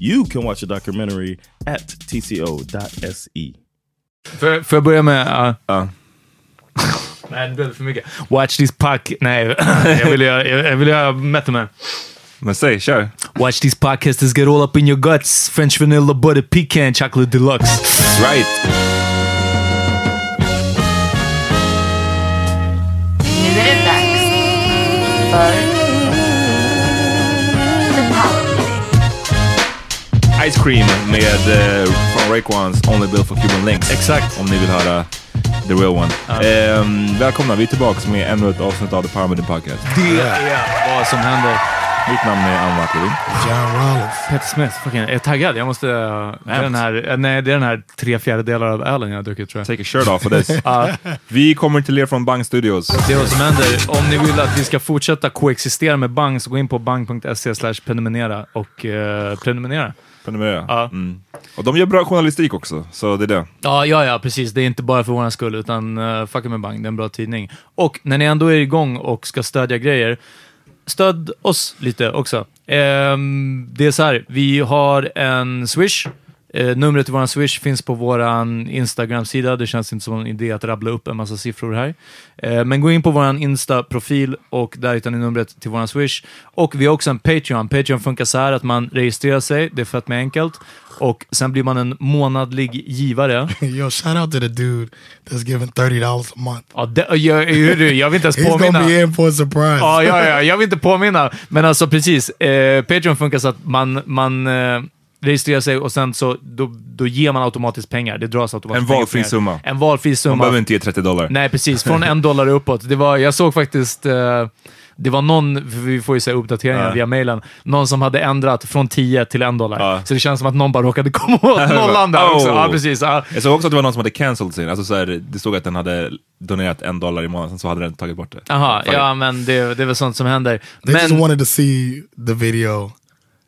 You can watch the documentary at tco.se. Får, får jag börja med... Uh, Nej, det blev för mycket. Watch this puck... Nej, jag vill göra, jag vill göra Method Man. Men säg, kör. Watch these podcasters get all up in your guts. French vanilla butter pecan chocolate deluxe. Right. Nu är det dags för Ice Cream med uh, från Raekwons Only Built for Cuban Links. Exakt. Om ni vill höra the real one. Ehm, välkomna, vi är tillbaka med ännu ett avsnitt av The Power Minute Podcast. Det är vad som händer. Mitt namn är Anna Macklevin. John Rollins. Peter Smith, fucking, jag är taggad. Jag måste... Uh, det, är den här, uh, nej, det är den här tre fjärdedelar av ölen jag har druckit tror jag. Take a shirt off for this. Ja. Vi kommer till er från Bang Studios. Det är vad som händer. Om ni vill att vi ska fortsätta koexistera med Bang så gå in på bang.se slash prenumerera och uh, prenumerera. Prenumerera. Ja. Mm. Och de gör bra journalistik också, så det är det. Ja, ja, ja, precis. Det är inte bara för vår skull, utan uh, fucka med Bang. Det är en bra tidning. Och när ni ändå är igång och ska stödja grejer, stöd oss lite också. Ehm, det är så här, vi har en Swish. Eh, numret till vår Swish finns på vår Instagram-sida. Det känns inte som en idé att rabbla upp en massa siffror här. Eh, men gå in på vår Insta-profil och där hittar ni numret till vår Swish. Och vi har också en Patreon. Patreon funkar så här att man registrerar sig, det är fett med enkelt. Och sen blir man en månadlig givare. Yo, shout out to the dude that's giving $30 a month. Ja, det, jag, jag, vill inte ens He's påminna. gonna be in for a surprise. Ja, ja, ja, jag vill inte påminna. Men alltså precis, eh, Patreon funkar så att man, man eh, registrerar sig och sen så då, då ger man automatiskt pengar. Det dras automatiskt En pengar valfri er. summa. En valfri Man summa. behöver inte ge 30 dollar. Nej, precis. Från en dollar uppåt. Det var, jag såg faktiskt... Eh, det var någon, vi får ju säga uppdateringar Ja. via mailen, någon som hade ändrat från 10 till 1 dollar. Ja. Så det känns som att någon bara råkade komma åt nollan där också. Oh. Ja, precis. Ja. Jag såg också att det var någon som hade cancelled sin, alltså så här, det stod att den hade donerat en dollar i månaden, sen så hade den tagit bort det. Jaha, ja men det, det är väl sånt som händer. They just Men, wanted to see the video.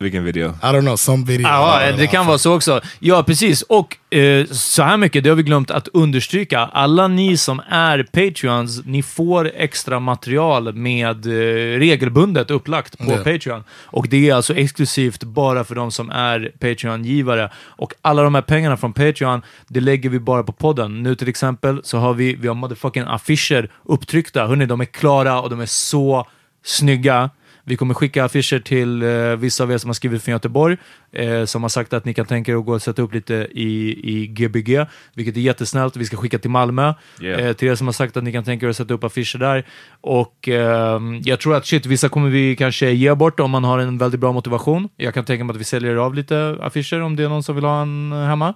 Vilken video? I don't know, some video. I ja, det kan vara så också. Ja, precis. Och eh, så här mycket, det har vi glömt att understryka. Alla ni som är Patreons, ni får extra material med eh, regelbundet upplagt på Ja. Patreon. Och det är alltså exklusivt bara för de som är Patreon-givare. Och alla de här pengarna från Patreon, det lägger vi bara på podden. Nu till exempel så har vi, vi har motherfucking affischer upptryckta. Hörni, de är klara och de är så snygga. Vi kommer skicka affischer till eh, vissa av er som har skrivit från Göteborg, eh, som har sagt att ni kan tänka er att gå och sätta upp lite i, i Gbg, vilket är jättesnällt. Vi ska skicka till Malmö, Yeah. eh, till er som har sagt att ni kan tänka er att sätta upp affischer där. Och ehm, jag tror att shit, vissa kommer vi kanske ge bort om man har en väldigt bra motivation. Jag kan tänka mig att vi säljer av lite affischer om det är någon som vill ha en eh, hemma.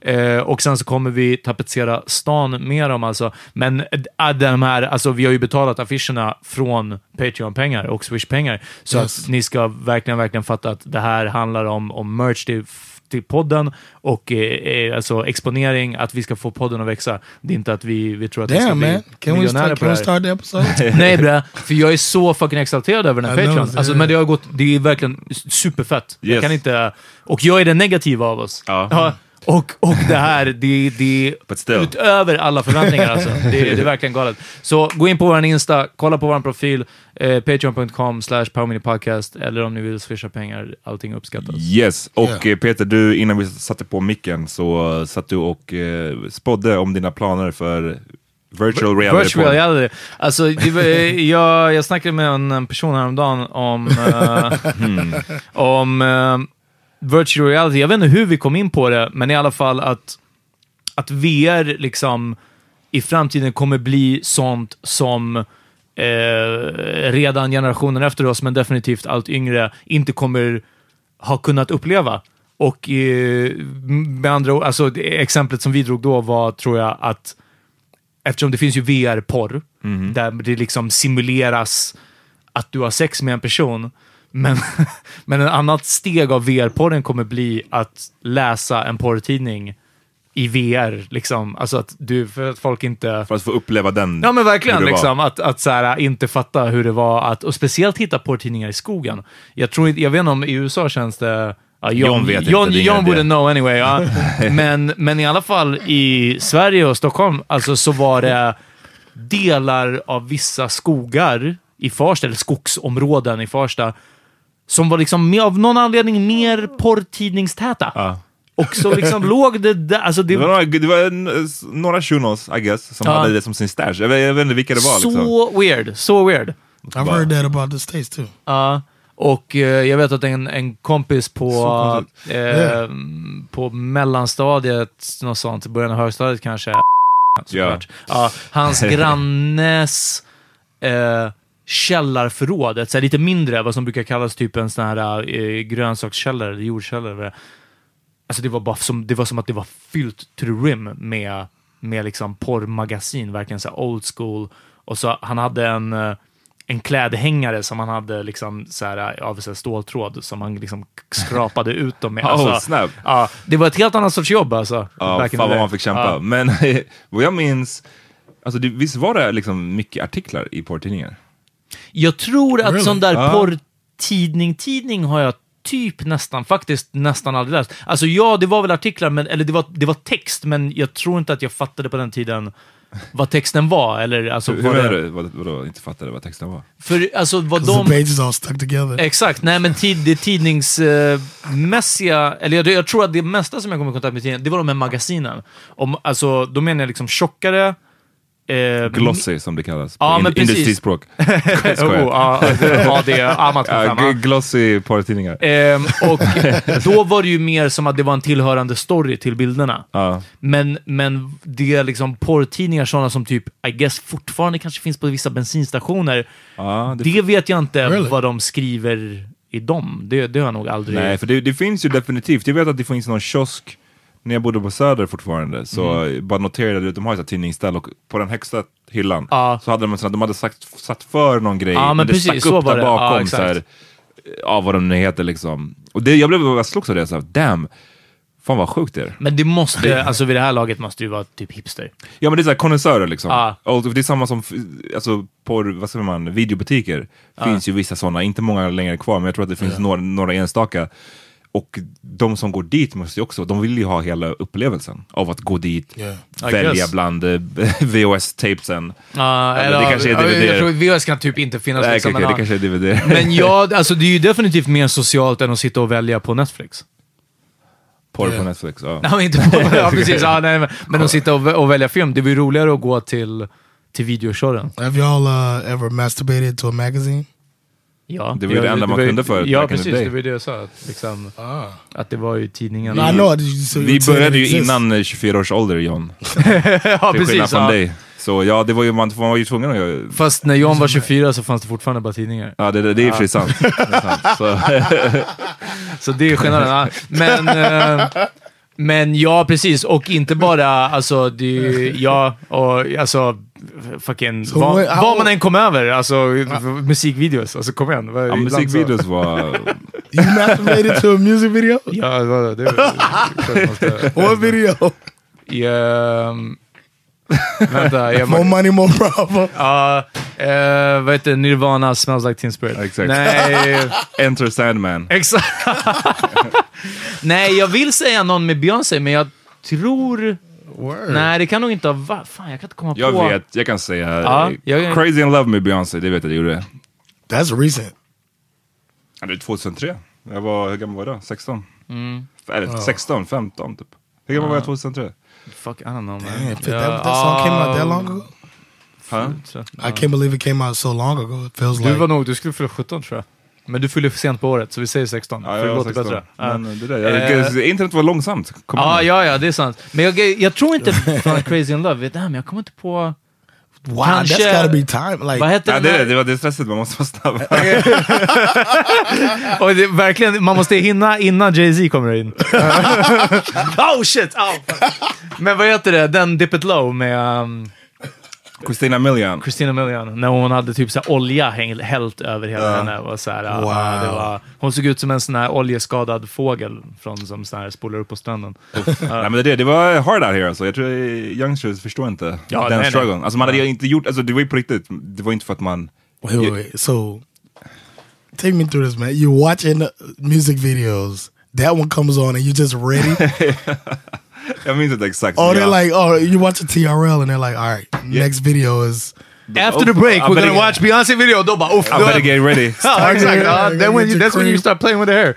Eh, och sen så kommer vi tapetsera stan med dem alltså. Men äh, de här, alltså vi har ju betalat affischerna från Patreon-pengar och Swish-pengar. Så Yes. att ni ska verkligen, verkligen fatta att det här handlar om, om merch till, till podden och eh, eh, alltså exponering, att vi ska få podden att växa. Det är inte att vi, vi tror att vi ska Damn bli man, can we miljonärer start, på can det we här. start the? Nej bre, för jag är så fucking exalterad över den här I know, Patreon. Alltså, men det har gått, det är verkligen superfett. Jag Yes. kan inte, och jag är den negativa av oss. Ja. Och, och det här, det, det är utöver alla förväntningar alltså. Det, det är verkligen galet. Så gå in på vår Insta, kolla på vår profil, eh, patreon.com slash powerminipodcast, eller om ni vill swisha pengar, allting uppskattas. Yes, och Yeah. eh, Peter, du, innan vi satte på micken så uh, satt du och eh, spådde om dina planer för virtual reality. Virtual reality. Alltså, var, jag, jag snackade med en, person häromdagen om, eh, om eh, virtual reality. Jag vet inte hur vi kom in på det, men i alla fall att, att VR liksom i framtiden kommer bli sånt som eh, redan generationen efter oss, men definitivt allt yngre, inte kommer ha kunnat uppleva. Och eh, med andra ord, alltså exemplet som vi drog då var, tror jag, att eftersom det finns ju VR-porr, där det liksom simuleras att du har sex med en person, men, men en annat steg av VR-porren kommer bli att läsa en porrtidning i VR, liksom. Alltså att du, för att folk inte... För att få uppleva den. Ja men verkligen, liksom, att, att så här, inte fatta hur det var att, och speciellt hitta porrtidningar i skogen. Jag, tror, inte- jag vet inte om i USA känns det... Ja, John, John vet inte, John, är John wouldn't know anyway. Ja. men, men i alla fall i Sverige och Stockholm, alltså så var det delar av vissa skogar i Farsta, eller skogsområden i Farsta, som var liksom med, av någon anledning mer porrtidningstäta. Ja. Och så liksom låg det där, alltså det Det var, några, det var en, några shunos, I guess, som Ja. hade det som sin stash. Jag vet, jag vet inte vilka det var. så Liksom. weird, så weird. I've heard that about the states too. Ja, och eh, jag vet att en, en kompis på, konstigt. eh, Yeah. på mellanstadiet, något sånt, början av högstadiet kanske, såklart. Ja, hans grannes eh, källarförråd, ett så här lite mindre, vad som brukar kallas typ en sån här eh, grönsakskällare, eller jordkällare. Alltså det var, bara som, det var som att det var fyllt to the rim med, med liksom porrmagasin, verkligen så här old school. Och så han hade en, eh, en klädhängare som han hade liksom så här, av så här ståltråd som han liksom skrapade ut dem med. Oh, Alltså, snap. Ja, det var ett helt annat sorts jobb alltså. Ja, fan vad man fick kämpa. Ja. Men vad jag minns, alltså det, visst var det liksom mycket artiklar i porrtidningar? Jag tror att Really? sån där Ja. porrtidning, tidning har jag typ nästan, faktiskt nästan aldrig läst. Alltså ja, det var väl artiklar, men, eller det var, det var text, men jag tror inte att jag fattade på den tiden vad texten var. Eller alltså, Hur vad menar det, du? Vad, vadå, inte fattade vad texten var? För alltså vad de... the pages all stuck together. Exakt, nej men tid, det tidningsmässiga, eller jag, jag tror att det mesta som jag kom i kontakt med tidningen, det var de här magasinen. Om, alltså, då menar jag liksom tjockare, eh, Glossy som det kallas Ja, på men in, precis. industrispråk. Oh, ja, ja, det är Amat Ja, ja, g- glossy porrtidningar. Ehm, och då var det ju mer som att det var en tillhörande story till bilderna. Ja. Men, men det är liksom porrtidningar, sådana som typ, I guess fortfarande kanske finns på vissa bensinstationer. Ja, det, Det vet jag inte Really? vad de skriver i dem. Det, det har jag nog aldrig... nej, för det, det finns ju definitivt. Jag vet att det finns någon kiosk när jag bodde på Söder fortfarande så Mm. bara noterade jag att de har ett tidningsställ och på den högsta hyllan Ja. så hade de, här- de hade sagt, satt för någon grej, Ja, men men det precis, stack upp där det. Bakom exakt. så här, ja vad de nu heter liksom. Och det, jag blev jag slogs av det, så här, damn, fan vad sjukt det är. Men det måste, alltså vid det här laget måste ju vara typ hipster. Ja men det är såhär konnässörer liksom. Ja. Och det är samma som, alltså på, vad säger man, videobutiker finns ju vissa sådana, inte många längre kvar, men jag tror att det finns några, några enstaka. Och de som går dit måste ju också, de vill ju ha hela upplevelsen av att gå dit, Yeah. Välja guess. bland eh, VHS-tapesen. Ja, Eller det kanske är DVD. Jag tror VHS kan typ inte finnas. Nej, liksom, men, det kanske är DVD. men ja, alltså det är ju definitivt mer socialt än att sitta och välja på Netflix. Porr på Yeah. Netflix, ja. Nej, men inte på, ja, precis. Ja, nej, men, men att sitta och, och välja film, det blir roligare att gå till, till videokörren. Have y'all uh, ever masturbated to a magazine? Ja, Det var ju det enda man ju- kunde förut, Ja, precis. Det var ju det jag sa. Att, liksom, Ah. att det var ju tidningen. No, I know. it- so Vi började ju innan eh, 24 års ålder John, ja, till skillnad precis. från Ja. dig. Så ja, det var ju, man, man var ju tvungen att göra Fast när John var 24 så fanns det fortfarande bara tidningar. Ja, det, det, det är för sig sant. Så, Så det är skillnaden. Ja. Men, eh, men ja, precis. Och inte bara, alltså, det, är ju- ja, och alltså, fucking, Så vad, how- vad man än kom över, alltså musikvideos, alltså kom igen. Ja, ibland så- musikvideos var... You masturbated to a music video? Ja, det var det. var- man ska- What video? Ja, ehm, vänta, jag More money, more problem. Ja, eh, vad heter? Nirvana Smells Like Teen Spirit. Exakt. Nej, Enter Sandman. exakt. Nej, jag vill säga någon med Beyoncé, men jag tror... Word. Nej, det kan nog inte ha varit... Fan, jag kan inte komma Jag på... vet, jag kan säga eh, jag- Crazy in Love med Beyoncé, det vet jag, det gjorde det. That's recent. Ja, det är 2003. Jag var, hur gammal var jag då? 16? Mm. Eller 16, 15 typ. Hur gammal var jag 2003? Fuck, I don't know man. Damn, that, that, song came out that long ago? Huh? I can't believe it came out so long ago. It feels Du like... var nog, du skulle fylla 17 tror jag. Men du fyller sent på året, så vi säger 16. Ja, för det låter 16. bättre. Men det där, jag, Eh, internet var långsamt. Kom ja, ja, det är sant. Men jag, jag tror inte fan Crazy in Love, damn, jag kommer inte på... wow, kanske- that's gotta be time. Like, Vad hette Ja, det, är det, där? det var det är stressigt, man måste vara snabb. Och det, verkligen, man måste hinna innan Jay-Z kommer in. oh shit! Oh. Men vad heter det? Den Dip It Low med um, Christina Milian. Christina Milian. När hon hade typ så olja häng, hällt över hela Ja. henne. Och så här, ja, Wow. det var, hon såg ut som en sån här oljeskadad fågel från, som så här spolar upp på stranden. Nej, men det, är det, det var hard out here alltså. Jag tror youngsters förstår inte Ja, den nej, nej. strugglen. Alltså man hade inte gjort, alltså det var ju på riktigt, det var inte för att man... Wait, wait, wait. So, take me through this, man. You're watching music videos. That one comes on, and you're just ready. Jag minns inte exakt. oh, they're like, oh, you watch a TRL, and they're like, all right, next video is. After the break, I we're gonna get- watch Beyoncé video. Då bara, uff. I better get ready. Ja, exakt. Ja, then when you, that's when you start playing with the hair.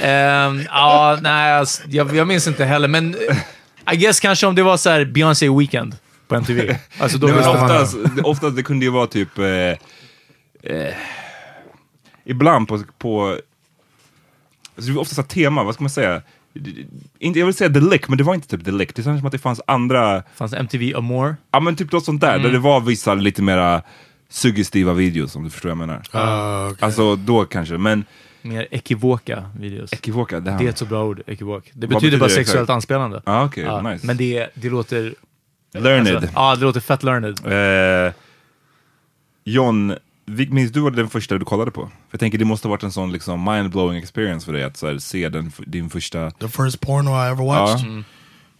Ehm, Ja, nej, alltså, jag, jag minns inte heller, men eh, I guess kanske om det var så här Beyoncé Weekend på MTV. Alltså då Nej, oftast, det, oftast det kunde ju vara typ... Eh, eh, ibland på... på alltså det var ofta så här tema, vad ska man säga? Inte, jag vill säga the lick, men det var inte typ the lick. Det känns som att det fanns andra... Fanns MTV Amore? Ja men typ något sånt där, Mm. där det var vissa lite mera suggestiva videos om du förstår vad jag menar. Uh, okay. Alltså då kanske, men Mer ekivoka videos. ekivoka, det Det är ett så bra ord, ekivok. Det Vad betyder bara betyder det sexuellt anspelande. Ja okej, Ja, nice. Men det, det låter... Learned. Alltså, ja, det låter fett learned. Eh, John, minns du den första du kollade på? För jag tänker det måste ha varit en sån liksom mind-blowing experience för dig att så här, se den, f- din första... the first porno I ever watched.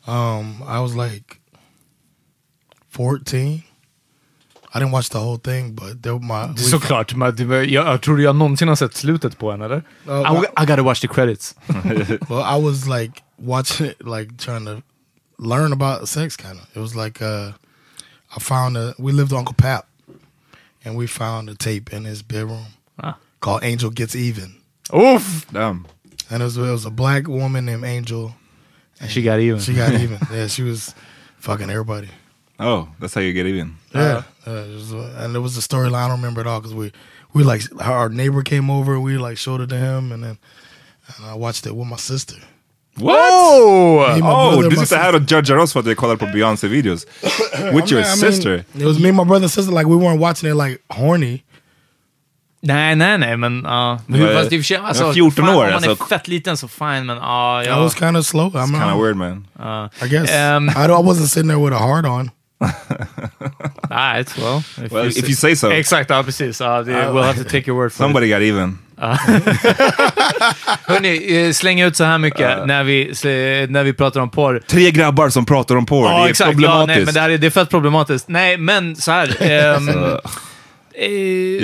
Ja. Um, I was like 14. I didn't watch the whole thing, but they were my. we- Såklart, jag, jag tror jag någonsin har sett slutet på den, eller? Ja, I, I gotta watch the credits. Well, I was like watching it, like trying to learn about sex. Kind of. It was like uh, I found a. We lived with Uncle Pap, and we found a tape in his bedroom Ah. called "Angel Gets Even," Oof, Damn. and it was, it was a black woman named Angel. And she got even. She got even. Yeah, she was fucking everybody. Oh, that's how you get even. Yeah, uh, it was, and it was a storyline. I don't remember it all because we we like our neighbor came over. We like showed it to him, and then and I watched it with my sister. What? Me, Oh, brother, du sitter här och judgar oss för att vi kollar på Beyoncé-videos. With your I mean, sister. it was me and my brother and sister. Like we weren't watching it like horny. Nej, nej, nej, men ja. Du var- Fast i och för sig, alltså, du var 14 fan, år, Om man alltså. är fett liten så fine, men ja. I ja. was kind of slow. I'm Kind of weird man. I guess Um, I, don't- I wasn't sitting there with a heart on. Right, well. If, Well, if you say so. Exakt, ja precis. Ja, det, we'll have to take your word for Somebody it. got even. Hörni, eh, släng ut så här mycket när, vi, eh, när vi pratar om porr. Tre grabbar som pratar om porr. Ja, det är exakt. Ja, problematiskt. nej, men det, här är, det är fett problematiskt. Nej, men så här. ehm, eh,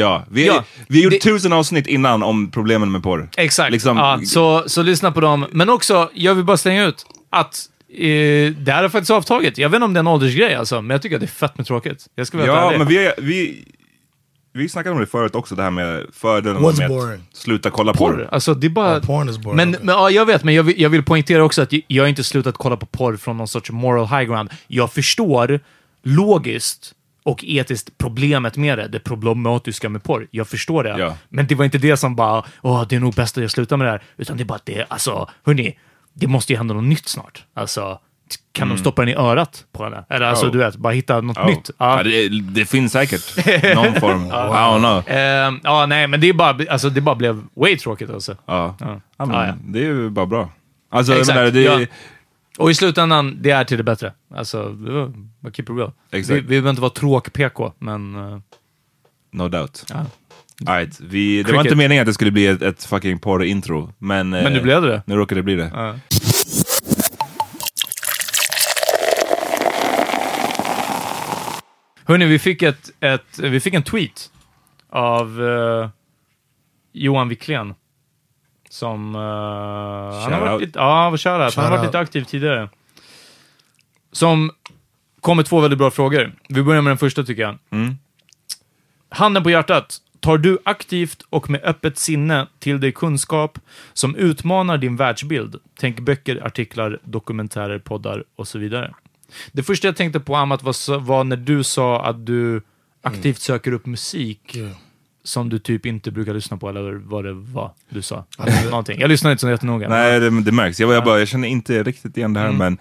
Ja, vi, Ja, vi gjorde det- tusen avsnitt innan om problemen med porr. Exakt. Liksom, ja, så, så lyssna på dem. Men också, jag vill bara slänga ut att eh, det här är faktiskt avtaget. Jag vet inte om det är en åldersgrej alltså, men jag tycker att det är fett med tråkigt. Jag ska vara ja ärlig. men vi, vi, vi snackade om det förut också, det här med fördelarna What's med boring? att sluta kolla porr. porr. Alltså, det är bara... Oh, porn is boring, Men, okay. men ja, jag vet, men jag vill, jag vill poängtera också att jag, jag har inte slutat kolla på porr från någon sorts moral high ground. Jag förstår logiskt och etiskt problemet med det, det problematiska med porr. Jag förstår det. Ja. Men det var inte det som bara, åh, det är nog bäst att jag slutar med det här. Utan det är bara att det, alltså, hörni, det måste ju hända något nytt snart. Alltså, kan de stoppa den i örat på henne? Eller alltså, Oh. du vet, bara hitta något Oh. nytt. Ja. det, det finns säkert någon form. I don't know. Ehm, ja, nej, men det, är bara, alltså, det bara blev way tråkigt alltså. Ja. Ja. Ja, men Ja, ja. Det är ju bara bra. Alltså, Exakt, menar, det, ja. Och i slutändan, det är till det bättre. Alltså, keep it real. Exakt. Vi, vi behöver inte vara tråk-PK, men... eh, no doubt. All right. vi, det var inte meningen att det skulle bli ett, ett fucking porr-intro. Men, Men nu eh, blev det. Nu råkade det bli det. Ja. Hörni, vi fick, ett, ett, vi fick en tweet av eh, Johan Wiklén. Som... Uh, han har Shout varit out. lite, ja, shoutout. Han har Shout varit out. lite aktiv tidigare. Som kom med två väldigt bra frågor. Vi börjar med den första tycker jag. Mm. Handen på hjärtat. Tar du aktivt och med öppet sinne till dig kunskap som utmanar din världsbild? Tänk böcker, artiklar, dokumentärer, poddar och så vidare. Det första jag tänkte på, Amat, var, var när du sa att du aktivt söker upp musik Yeah. som du typ inte brukar lyssna på, eller vad det var du sa. Någonting. Jag lyssnade inte så jättenoga. Nej, det, det märks. Jag, jag, bara, jag känner inte riktigt igen det här, Mm. men...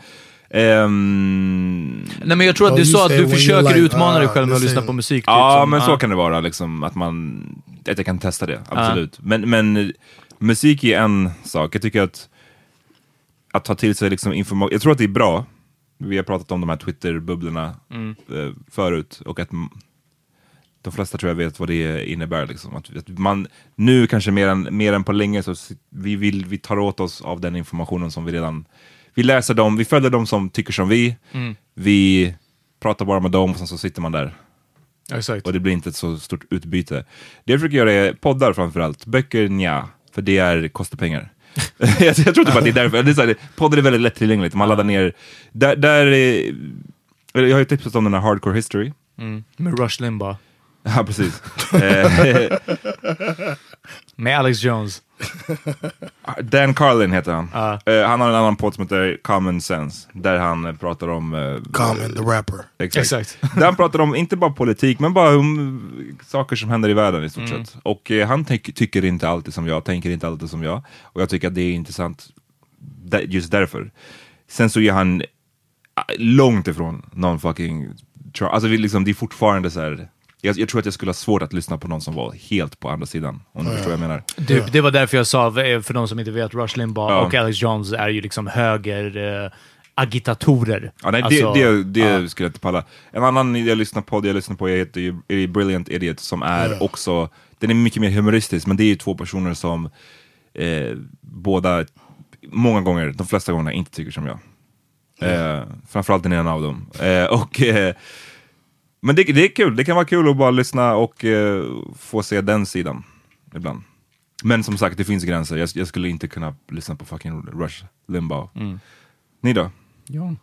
ehm, Nej, men jag tror att du sa att du försöker like, utmana dig själv med att lyssna på musik. Typ, Ja, som, men så kan det vara. Liksom, att, man, att jag kan testa det, absolut. Men, men musik är en sak. Jag tycker att att ta till sig liksom information. Jag tror att det är bra. Vi har pratat om de här Twitter-bubblorna Mm. eh, förut. Och att de flesta tror jag vet vad det innebär. Liksom. Att, att man, nu kanske mer än, mer än på länge så vi, vill, vi tar åt oss av den informationen som vi redan... Vi läser dem, vi följer dem som tycker som vi. Mm. Vi pratar bara med dem och sen så sitter man där. Exakt. Och det blir inte ett så stort utbyte. Det jag försöker göra är poddar framförallt. Böcker, nja. För det är, kostar pengar. jag, tror typ att det är därför. Det är så här, poddar är väldigt lättillgängligt. Man laddar ner. Där, där är, jag har ju tipsat om den här Hardcore History. Mm. Med Rush Limbaugh. Ja, precis. Eh, Med Alex Jones. Dan Carlin heter han. Ja. Eh, han har en annan podd som heter Common Sense. Där han eh, pratar om... eh, Common, the rapper. Exakt. Exakt. Där han pratar om, inte bara politik, men bara om saker som händer i världen i stort sett. Och han tycker inte alltid som jag, tänker inte alltid som jag. Och jag tycker att det är intressant just därför. Sen så är han ah, långt ifrån någon fucking... Alltså liksom, det är fortfarande så här. Jag, jag tror att jag skulle ha svårt att lyssna på någon som var helt på andra sidan. Om du förstår vad jag menar. Det, det var därför jag sa, eh, för de som inte vet, Rush Limbaugh Ja. och Alex Jones är ju liksom höger eh, agitatorer. Ja, nej, Alltså, det det, det ja. skulle jag inte palla. En annan jag lyssnar på, det jag lyssnar på heter ju är Brilliant Idiot som är Ja. också, den är mycket mer humoristisk, men det är ju två personer som eh, båda, många gånger, de flesta gånger inte tycker som jag. Eh, framförallt den ena av dem. Eh, och, eh, men det, det är kul, det kan vara kul att bara lyssna och eh, få se den sidan ibland. Men som sagt, det finns gränser. Jag, jag skulle inte kunna lyssna på fucking Rush Limbaugh. Ni då? Ja.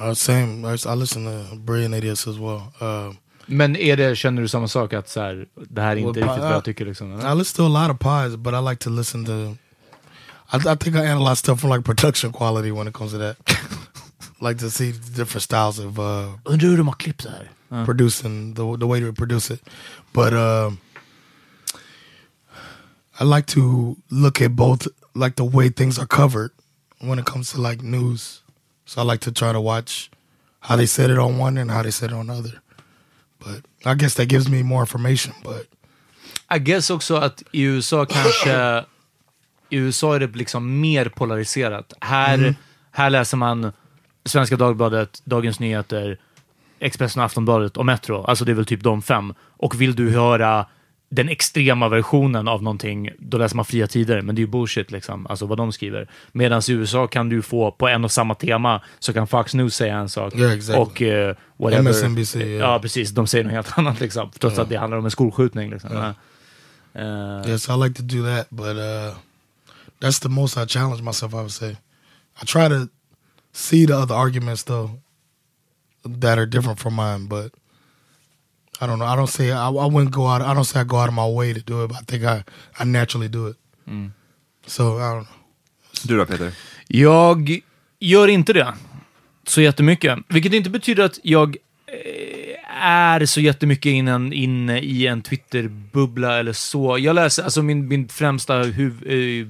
Uh, same. I, listen to Brilliant Idiots as well. Uh, Men är det, känner du samma sak, att så här, det här är inte Well, riktigt uh, vad jag tycker? Liksom, eller? I listen to a lot of pods, but I like to listen to. I, I think I analyze stuff from like production quality when it comes to that. like to see different styles of uh, Undrar hur de har klippt det här? producing the the way to produce it. But um I like to look at both, like the way things are covered when it comes to like news. So I like to try to watch how they said it on one and how they said it on the other. But I guess that gives me more information. But I guess också att i USA kanske... I USA är det liksom mer polariserat. Här, här läser man Svenska Dagbladet, Dagens Nyheter, Expressen, Aftonbladet och Metro. Alltså det är väl typ de fem. Och vill du höra den extrema versionen av någonting, då läser man Fria Tider, men det är ju bullshit liksom, alltså vad de skriver. Medan i USA kan du få, på en och samma tema, så kan Fox News säga en sak. Yeah, exactly. Och eh, whatever. MSNBC, Ja, yeah. precis. De säger något helt annat liksom, trots att det handlar om en skolskjutning. Liksom. Yeah. Eh, Yes, I like to do that, but uh, that's the most I challenge myself. I would say, I try to see the other arguments though that are different from mine, but I don't know. I don't say I, I wouldn't go out. I don't say I go out of my way to do it, but I think I I naturally do it. So I don't know. Du då Peter? Jag gör inte det så jättemycket. Vilket inte betyder att jag eh, är så jättemycket inne, inne i en Twitter-bubbla eller så. Jag läser, alltså min, min främsta huv, eh,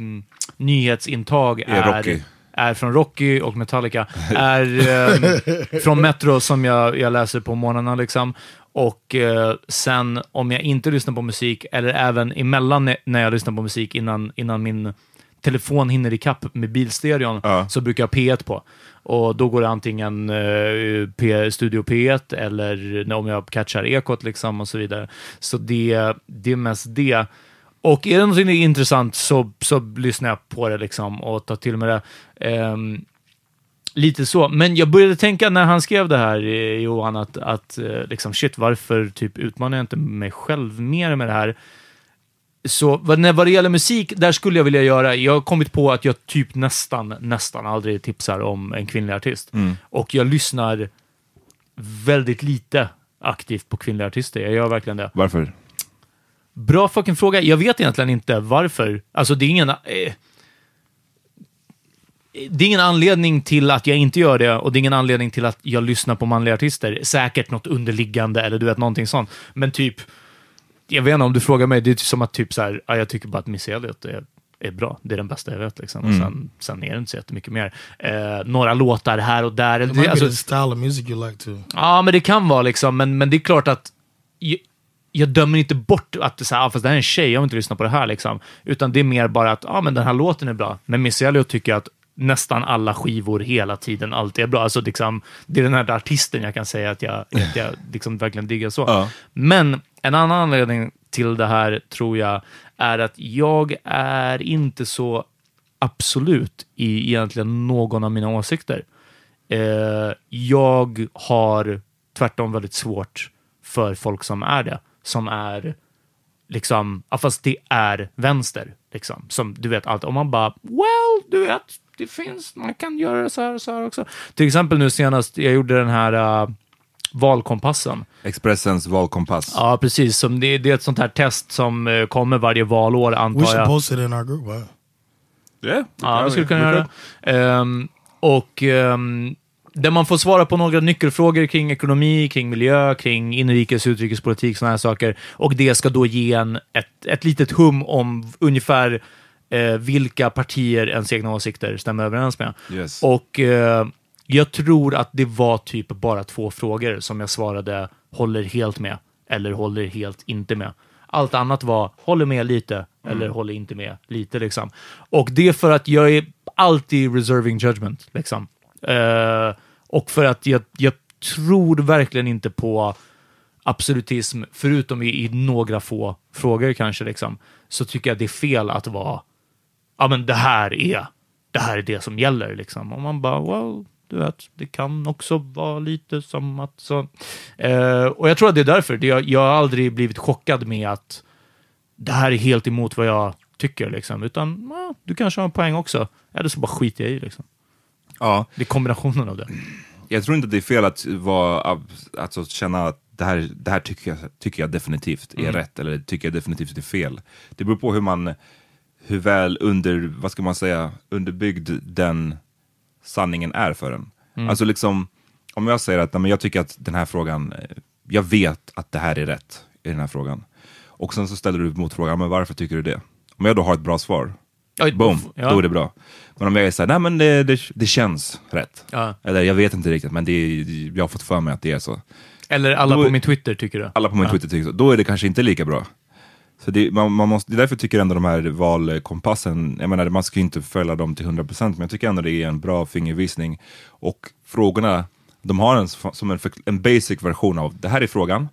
nyhetsintag Är är, Rocky. Är från Rocky och Metallica. är eh, från Metro som jag, jag läser på morgnarna liksom. Och eh, sen om jag inte lyssnar på musik, eller även emellan när- jag lyssnar på musik innan, innan min telefon hinner ikapp med bilstereon, Ja. så brukar jag ha P1 på. Och då går det antingen eh, P, Studio P1 eller om jag catchar ekot liksom och så vidare. Så det, det är mest det. Och är det någonting intressant så, så lyssnar jag på det liksom och tar till mig det. Ehm, lite så. Men jag började tänka när han skrev det här, eh, Johan, att, att eh, liksom shit, varför typ utmanar jag inte mig själv mer med det här? Så vad, när, vad det gäller musik, där skulle jag vilja göra, jag har kommit på att jag typ nästan, nästan aldrig tipsar om en kvinnlig artist. Och jag lyssnar väldigt lite aktivt på kvinnliga artister. Jag gör verkligen det. Varför? Bra fucking fråga. Jag vet egentligen inte varför. Alltså det är ingen... Eh, det är ingen anledning till att jag inte gör det och det är ingen anledning till att jag lyssnar på manliga artister. Säkert något underliggande eller du vet någonting sånt. Men typ, jag vet inte om du frågar mig, det är typ som att typ så här, ja, jag tycker bara att Missy Elliott är, är bra. Det är den bästa jag vet liksom. Och sen, sen är det inte så jättemycket mer. Eh, några låtar här och där. Det, alltså, style of music you like too. Ja, men det kan vara liksom, men, men det är klart att jag, dömer inte bort att så här, ah, fast det här är en tjej, jag vill inte lyssna på det här liksom. Utan det är mer bara att, ja men den här låten är bra. Men Missy Elliott tycker att nästan alla skivor hela tiden alltid är bra. Alltså liksom, det är den här artisten jag kan säga att jag, att jag liksom verkligen diggar så. Ja. Men en annan anledning till det här tror jag är att jag är inte så absolut i egentligen någon av mina åsikter. Eh, jag har tvärtom väldigt svårt för folk som är det. Som är liksom, ja, fast det är vänster. Liksom. Som du vet, allt. Om man bara, well, du vet, det finns, man kan göra det så här och så här också. Till exempel nu senast, jag gjorde den här uh, valkompassen. Expressens valkompass. Ja, precis. Som det, det är ett sånt här test som eh, kommer varje valår, We antar should jag. post it in our group. Wow. Yeah, Ja, vi skulle kunna göra det. Ehm, och ehm, där man får svara på några nyckelfrågor kring ekonomi, kring miljö, kring inrikes och utrikespolitik, sådana här saker. Och det ska då ge en ett, ett litet hum om ungefär eh, vilka partier ens egna åsikter stämmer överens med. Yes. Och eh, jag tror att det var typ bara två frågor som jag svarade håller helt med eller håller helt inte med. Allt annat var håller med lite eller håller inte med lite liksom. Och det är för att jag är alltid reserving judgment liksom. Eh, och för att jag, jag tror verkligen inte på absolutism, förutom i, i några få frågor kanske liksom, så tycker jag det är fel att vara ja men det här är det här är det som gäller liksom. Och man bara, well, du vet, det kan också vara lite som att så. Eh, och jag tror att det är därför. Det, jag, jag har aldrig blivit chockad med att det här är helt emot vad jag tycker liksom. Utan, ja, du kanske har en poäng också. Eller så bara skiter jag i liksom. Ja, Det är kombinationen av det. jag tror inte det är fel att vara, alltså, känna att det här, det här tycker, jag, tycker jag definitivt är rätt, eller tycker jag definitivt är fel. Det beror på hur man, hur väl under, vad ska man säga, underbyggd den sanningen är för en. Alltså liksom, om jag säger att men jag tycker att den här frågan, eh, jag vet att det här är rätt i den här frågan. Och sen så ställer du motfrågan, men varför tycker du det? Om jag då har ett bra svar, Oj, boom, ja. då är det bra. Men om jag är såhär, nej men det, det, det känns rätt. Ja. Eller jag vet inte riktigt, men det jag har fått för mig att det är så. Eller alla Då- på min Twitter tycker det. Alla på min Ja. Twitter tycker så. Då är det kanske inte lika bra. Så det, man, man måste, det är därför jag tycker ändå de här valkompassen, jag menar man ska ju inte följa dem till 100% men jag tycker ändå det är en bra fingervisning. Och frågorna, de har en, som en, en basic version av det här är frågan,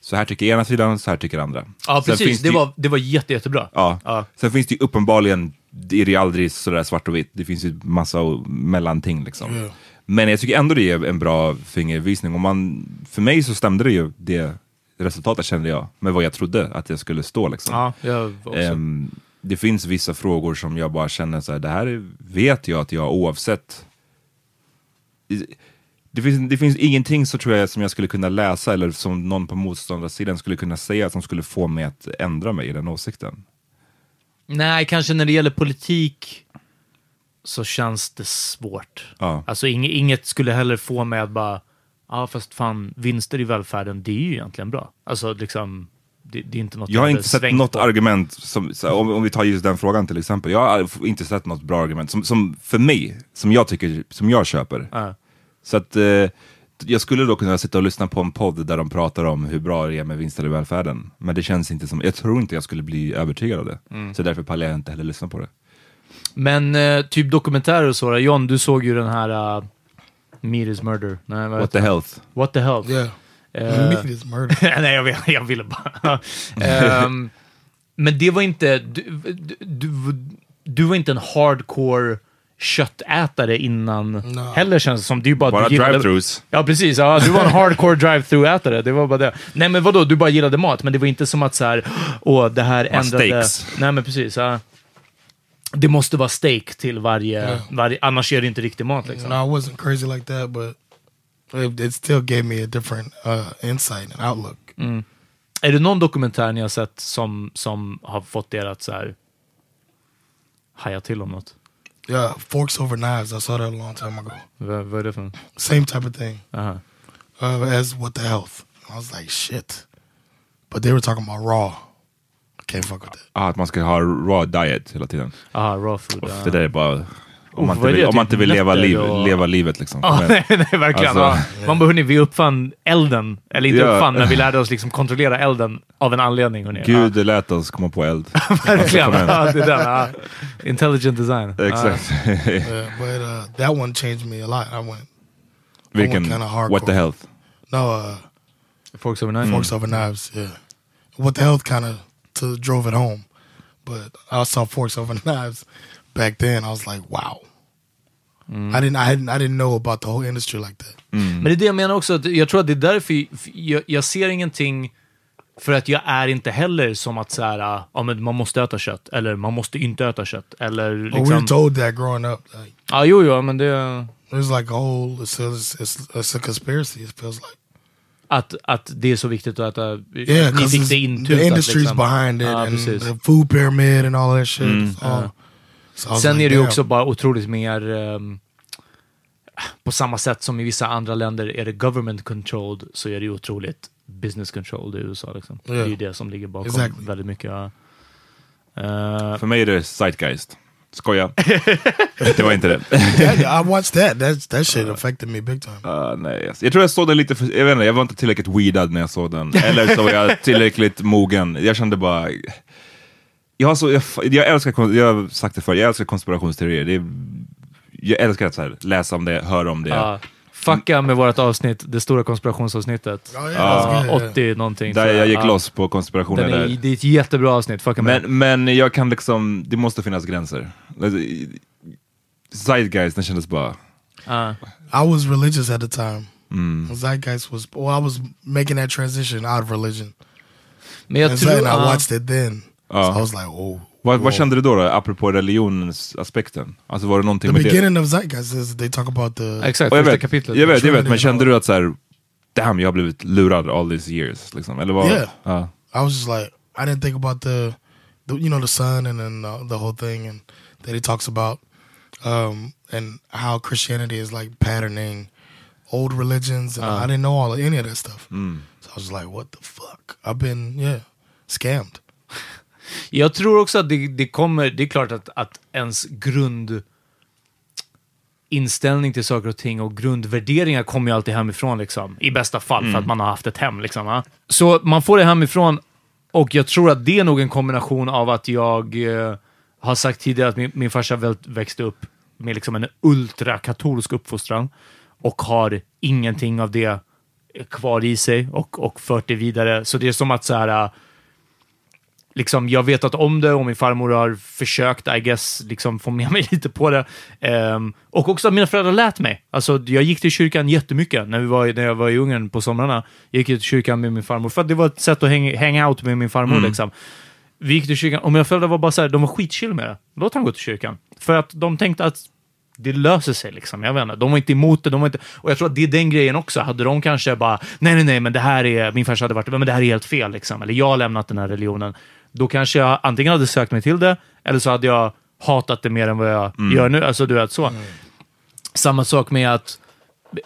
så här tycker ena sidan, så här tycker andra. Mm. Ja, Sen precis. Det ju- var, det var jätte, jättebra. Ja. Ja. Sen finns det ju uppenbarligen, det är det aldrig sådär svart och vitt. Det finns ju massa mellanting liksom. Ja. Men jag tycker ändå det är en bra fingervisning. Och man, för mig så stämde det ju, det resultatet kände jag, med vad jag trodde att jag skulle stå liksom. Ja, jag. Ehm, det finns vissa frågor som jag bara känner så här, det här är- vet jag att jag oavsett i- det finns, det finns ingenting så tror jag som jag skulle kunna läsa eller som någon på motståndarsidan skulle kunna säga som skulle få mig att ändra mig i den åsikten. Nej, kanske när det gäller politik så känns det svårt. Ja. Alltså inget, skulle heller få mig att bara, ja fast fan, vinster i välfärden, det är ju egentligen bra. Alltså liksom, det, det är inte något Jag har inte sett något på. argument, som, om, om vi tar just den frågan till exempel. Jag har inte sett något bra argument som, som för mig, som jag tycker, som jag köper. Ja. Så att eh, jag skulle då kunna sitta och lyssna på en podd där de pratar om hur bra det är med vinster i välfärden. Men det känns inte som, jag tror inte jag skulle bli övertygad av det. Mm. Så därför pallar jag inte heller lyssna på det. Men eh, typ dokumentärer och så, då. John, du såg ju den här uh, Meat is murder. Nej, vad What the health. What the hell? Yeah. Eh, Meat is murder. Nej, jag, vill, jag ville bara... Ehm, men det var inte... Du, du, du, du var inte en hardcore köttätare innan No. heller känns det som. Det är bara, Bara drive-thrus. Ja, precis. Ja, du var en hardcore drive-through-ätare. Det var bara det. Nej, men vadå? Du bara gillade mat, men det var inte som att så här, åh, det här Bara ändrade... steaks. Nej, men precis. Ja. Det måste vara steak till varje, Ja. varje... Annars är det inte riktig mat liksom. No, I wasn't crazy like that, but it, it still gave me a different uh, insight and outlook. Är det någon dokumentär ni har sett som, som har fått er att så här haja till om något? Yeah, forks over knives. I saw that a long time ago. Vad, vad är det för? Same type of thing Aha. uh, as what the health. I was like, shit. But they were talking about raw. I can't fuck with that. Ah, att man ska ha raw diet hela tiden. Aha, raw food. ja. Det där är bara... Om man vad inte vill, om man Typ inte vill leva, nötter liv, och- leva livet liksom. Ja, Men- nej, nej, verkligen. Alltså- ja. Man bara, hörni, vi uppfann elden. Eller inte Ja. uppfann, men vi lärde oss liksom kontrollera elden av en anledning. Hörni. Gud lät oss komma på eld. ja, verkligen. Ja, det där, ja. Intelligent design. Exakt. Yeah, but uh, that one changed me a lot. I went, Vilken? kinda hardcore. What the health? no, uh, Ja. Forks over knife. forks over knives. Yeah, what the health kind of drove it home. But I saw forks over knives back then. I was like, wow. I didn't, I hadn't, I didn't know about the whole industry like that. Men det är det jag menar också, att jag tror att det är därför jag, jag ser ingenting, för att jag är inte heller som att så här, ja, men man måste äta kött, eller man måste inte äta kött, eller But we liksom... were told that growing up. Like, Ja, jo, jo, men det... there's like a whole, it's, it's, it's, it's a conspiracy. It feels like. Att, att det är så viktigt att äta... Yeah, ni fick det intutat. the industry's liksom. behind it Ja, and precis. the food pyramid and all that shit. It's all- so I was Sen like, är det ju också bara otroligt mer... ehm, på samma sätt som i vissa andra länder är det government controlled, så är det ju otroligt business controlled i USA. Liksom. Det är ju det som ligger bakom Exactly. väldigt mycket. Eh, För mig är det Zeitgeist. Skoja. det var inte det. Yeah, I watched that. That that shit affected me big time. Uh, nej, yes. Jag tror jag såg den lite för, jag vet inte, jag var inte tillräckligt weedad när jag såg den. Eller så var jag tillräckligt mogen. Jag kände bara... Jag, har så, jag, jag älskar, jag har sagt det förr, jag älskar konspirationsteorier. Det är, jag älskar att så här, läsa om det, höra om det. ja. Fucka med vårt avsnitt, det stora konspirationsavsnittet. Ja, yeah. 80 någonting. Där jag gick Ja. loss på konspirationer är, där. det är ett jättebra avsnitt, fucka med. Men, men jag kan liksom, det måste finnas gränser. Zeitgeist, den kändes bara... Ja. I was religious at the time. Zeitgeist was. Well, I was making that transition out of religion. Men jag and tror... so, and I ja. watched it then. Ja. So I was like, oh. Vad, vad kände du då, då, apropå religionens aspekten? Alltså var det någonting The med det? beginning of Zeitgeist is they talk about the. Exakt, jag vet, kapitlet. jag vet, jag vet, men kände du att så här, damn, jag har blivit lurad all these years? Liksom. Eller vad? Yeah. Ja. I was just like, I didn't think about the, the you know, the sun and then uh, the whole thing and that he talks about, um, and how Christianity is like patterning old religions, and I didn't know all any of that stuff. So I was like, what the fuck? I've been yeah scammed. Jag tror också att det, det kommer, det är klart att, att ens grund inställning till saker och ting och grundvärderingar kommer ju alltid hemifrån liksom. I bästa fall för att man har haft ett hem liksom. Va? Så man får det hemifrån och jag tror att det är nog en kombination av att jag eh, har sagt tidigare att min, min farsa växte upp med liksom en ultrakatolsk uppfostran och har ingenting av det kvar i sig och, och fört det vidare. Så det är som att så här, liksom, jag vet att om det och min farmor har försökt, I guess, liksom få med mig lite på det. Ehm, och också att mina föräldrar lät mig. Alltså, jag gick till kyrkan jättemycket när, vi var, när jag var i Ungern på somrarna. Jag gick till kyrkan med min farmor, för att det var ett sätt att hang, hang out med min farmor. Liksom. Vi gick till kyrkan och mina föräldrar var bara så här, de var skitchill med det. Låt han gå till kyrkan. För att de tänkte att det löser sig liksom. Jag vet inte. De var inte emot det. De var inte... Och jag tror att det är den grejen också. Hade de kanske bara, nej, nej, nej, men det här är, min farsa hade varit, men det här är helt fel liksom. Eller jag har lämnat den här religionen. Då kanske jag antingen hade sökt mig till det, eller så hade jag hatat det mer än vad jag gör nu. Alltså du vet så. Samma sak med att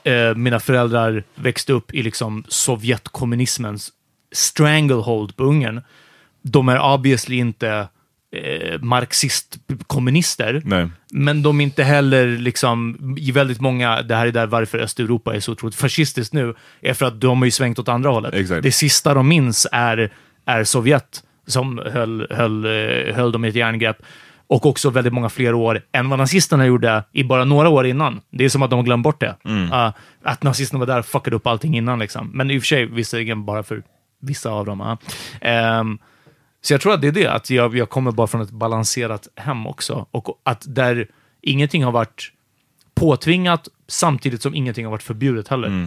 eh, mina föräldrar växte upp i liksom Sovjetkommunismens stranglehold på Ungern. De är obviously inte eh, marxist-kommunister, men de är inte heller liksom, i väldigt många, det här är där varför Östeuropa är så otroligt fascistiskt nu, är för att de har ju svängt åt andra hållet. Exakt. Det sista de minns är, är Sovjet som höll, höll, eh, höll dem i ett järngrepp. Och också väldigt många fler år än vad nazisterna gjorde i bara några år innan. Det är som att de har glömt bort det. Uh, att nazisterna var där och fuckade upp allting innan. Liksom. Men i och för sig visserligen bara för vissa av dem. Uh. Ehm, så jag tror att det är det, att jag, jag kommer bara från ett balanserat hem också. Och att där ingenting har varit påtvingat samtidigt som ingenting har varit förbjudet heller.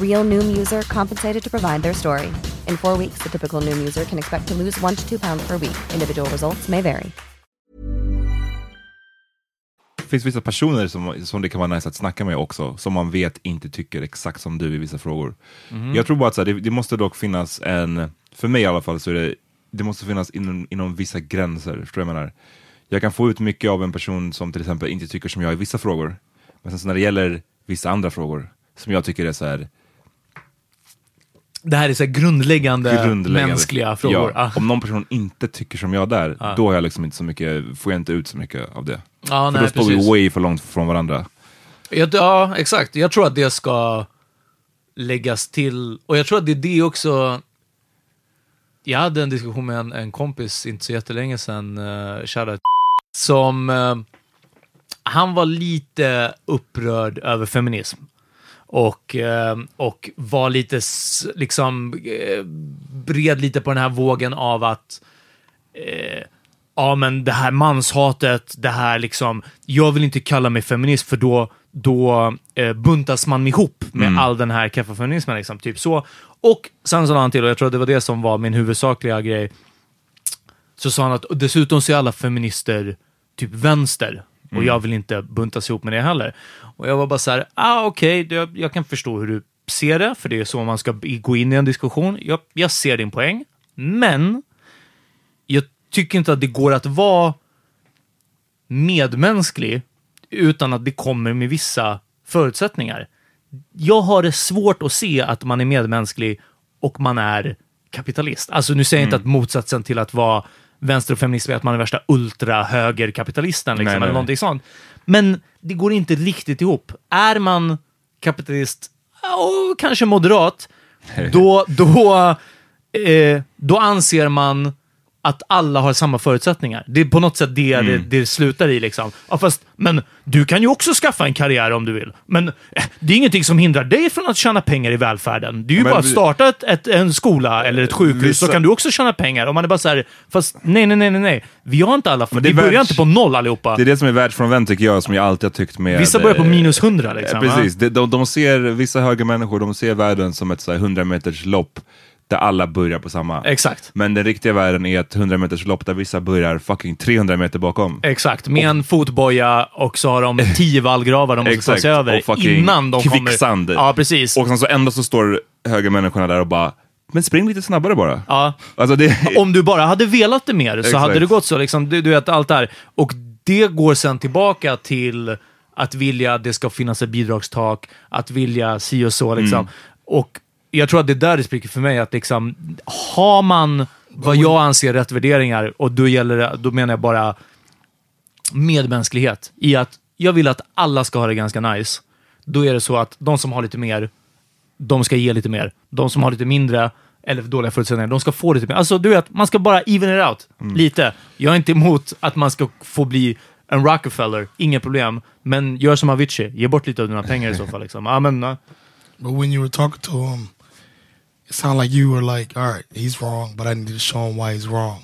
Real Noom user compensated to provide their story. In four weeks, the typical Noom user can expect to lose one to two pounds per week. Individual results may vary. Det finns vissa personer som, som det kan vara nice att snacka med också, som man vet inte tycker exakt som du i vissa frågor. Jag tror bara att så här, det, det måste dock finnas en, för mig i alla fall, så är det, det måste finnas inom, inom vissa gränser. Förstår jag menar? Jag kan få ut mycket av en person som till exempel inte tycker som jag i vissa frågor, men sen så när det gäller vissa andra frågor, som jag tycker är så här, Det här är så här grundläggande, grundläggande. mänskliga frågor. Ja, Ah. Om någon person inte tycker som jag där, då har jag liksom inte så mycket, får jag inte ut så mycket av det. Ja, för nej, då står vi precis. way för långt från varandra. Ja, ja, exakt. Jag tror att det ska läggas till. Och jag tror att det är det också... Jag hade en diskussion med en, en kompis inte så jättelänge sedan, uh, shoutout, som... eh, han var lite upprörd över feminism. Och, eh, och var lite, liksom, eh, bred lite på den här vågen av att eh, ja men det här manshatet, det här liksom, jag vill inte kalla mig feminist för då, då eh, buntas man ihop med all den här kaffefeminismen. Liksom, typ så. Och sen så la han till, och jag tror att det var det som var min huvudsakliga grej, så sa han att dessutom så är alla feminister typ vänster. Och jag vill inte buntas ihop med det heller. Och jag var bara så här, ah okej, det- jag, jag kan förstå hur du ser det, för det är så man ska gå in i en diskussion. Jag, jag ser din poäng, men jag tycker inte att det går att vara medmänsklig utan att det kommer med vissa förutsättningar. Jag har det svårt att se att man är medmänsklig och man är kapitalist. Alltså nu säger jag inte att motsatsen till att vara vänster och feminist är att man är värsta ultra-högerkapitalisten liksom, Nej, eller nej. någonting sånt. Men det går inte riktigt ihop. Är man kapitalist och kanske moderat, då, då, eh, då anser man att alla har samma förutsättningar. Det är på något sätt det det, det slutar i. Liksom. Ja, fast, men du kan ju också skaffa en karriär om du vill. Men eh, det är ingenting som hindrar dig från att tjäna pengar i välfärden. Det är ju Men bara att starta ett, ett, en skola eller ett sjukhus så Vissa- kan du också tjäna pengar. Och man är bara så här, fast nej, nej, nej, nej, nej. Vi har inte alla, det vi börjar världs- inte på noll allihopa. Det är det som är världsfrånvänt tycker jag, som jag alltid har tyckt med... Vissa börjar på eh, minus 100 liksom. Eh, va? Precis, de, de, de ser, vissa högermänniskor, de ser världen som ett så här 100 meters lopp där alla börjar på samma. Exakt. Men den riktiga världen är ett 100 meters lopp där vissa börjar fucking 300 meter bakom. Exakt, med en fotboja och så har de tio vallgravar de måste ta sig över och innan de kvicksand. kommer... Ja, precis. Och sen så ändå så står högermänniskorna där och bara, men spring lite snabbare bara. Ja. Alltså det, Om du bara hade velat det mer så Exakt. hade det gått så. Liksom, du, du vet, allt det här. Och det går sen tillbaka till att vilja att det ska finnas ett bidragstak, att vilja si och så. Liksom. Mm. Och jag tror att det är där det spricker för mig. Att liksom, har man vad jag anser rätt värderingar, och då, gäller det, då menar jag bara medmänsklighet, i att jag vill att alla ska ha det ganska nice. Då är det så att de som har lite mer, de ska ge lite mer. De som har lite mindre, eller dåliga förutsättningar, de ska få lite mer. Alltså, du vet, man ska bara even it out lite. Jag är inte emot att man ska få bli en Rockefeller, inga problem. Men gör som Avicii, ge bort lite av dina pengar i så fall. Liksom. Men, ja. But when you were talking to him, it sounded like you were like, all right, he's wrong, but I need to show him why he's wrong.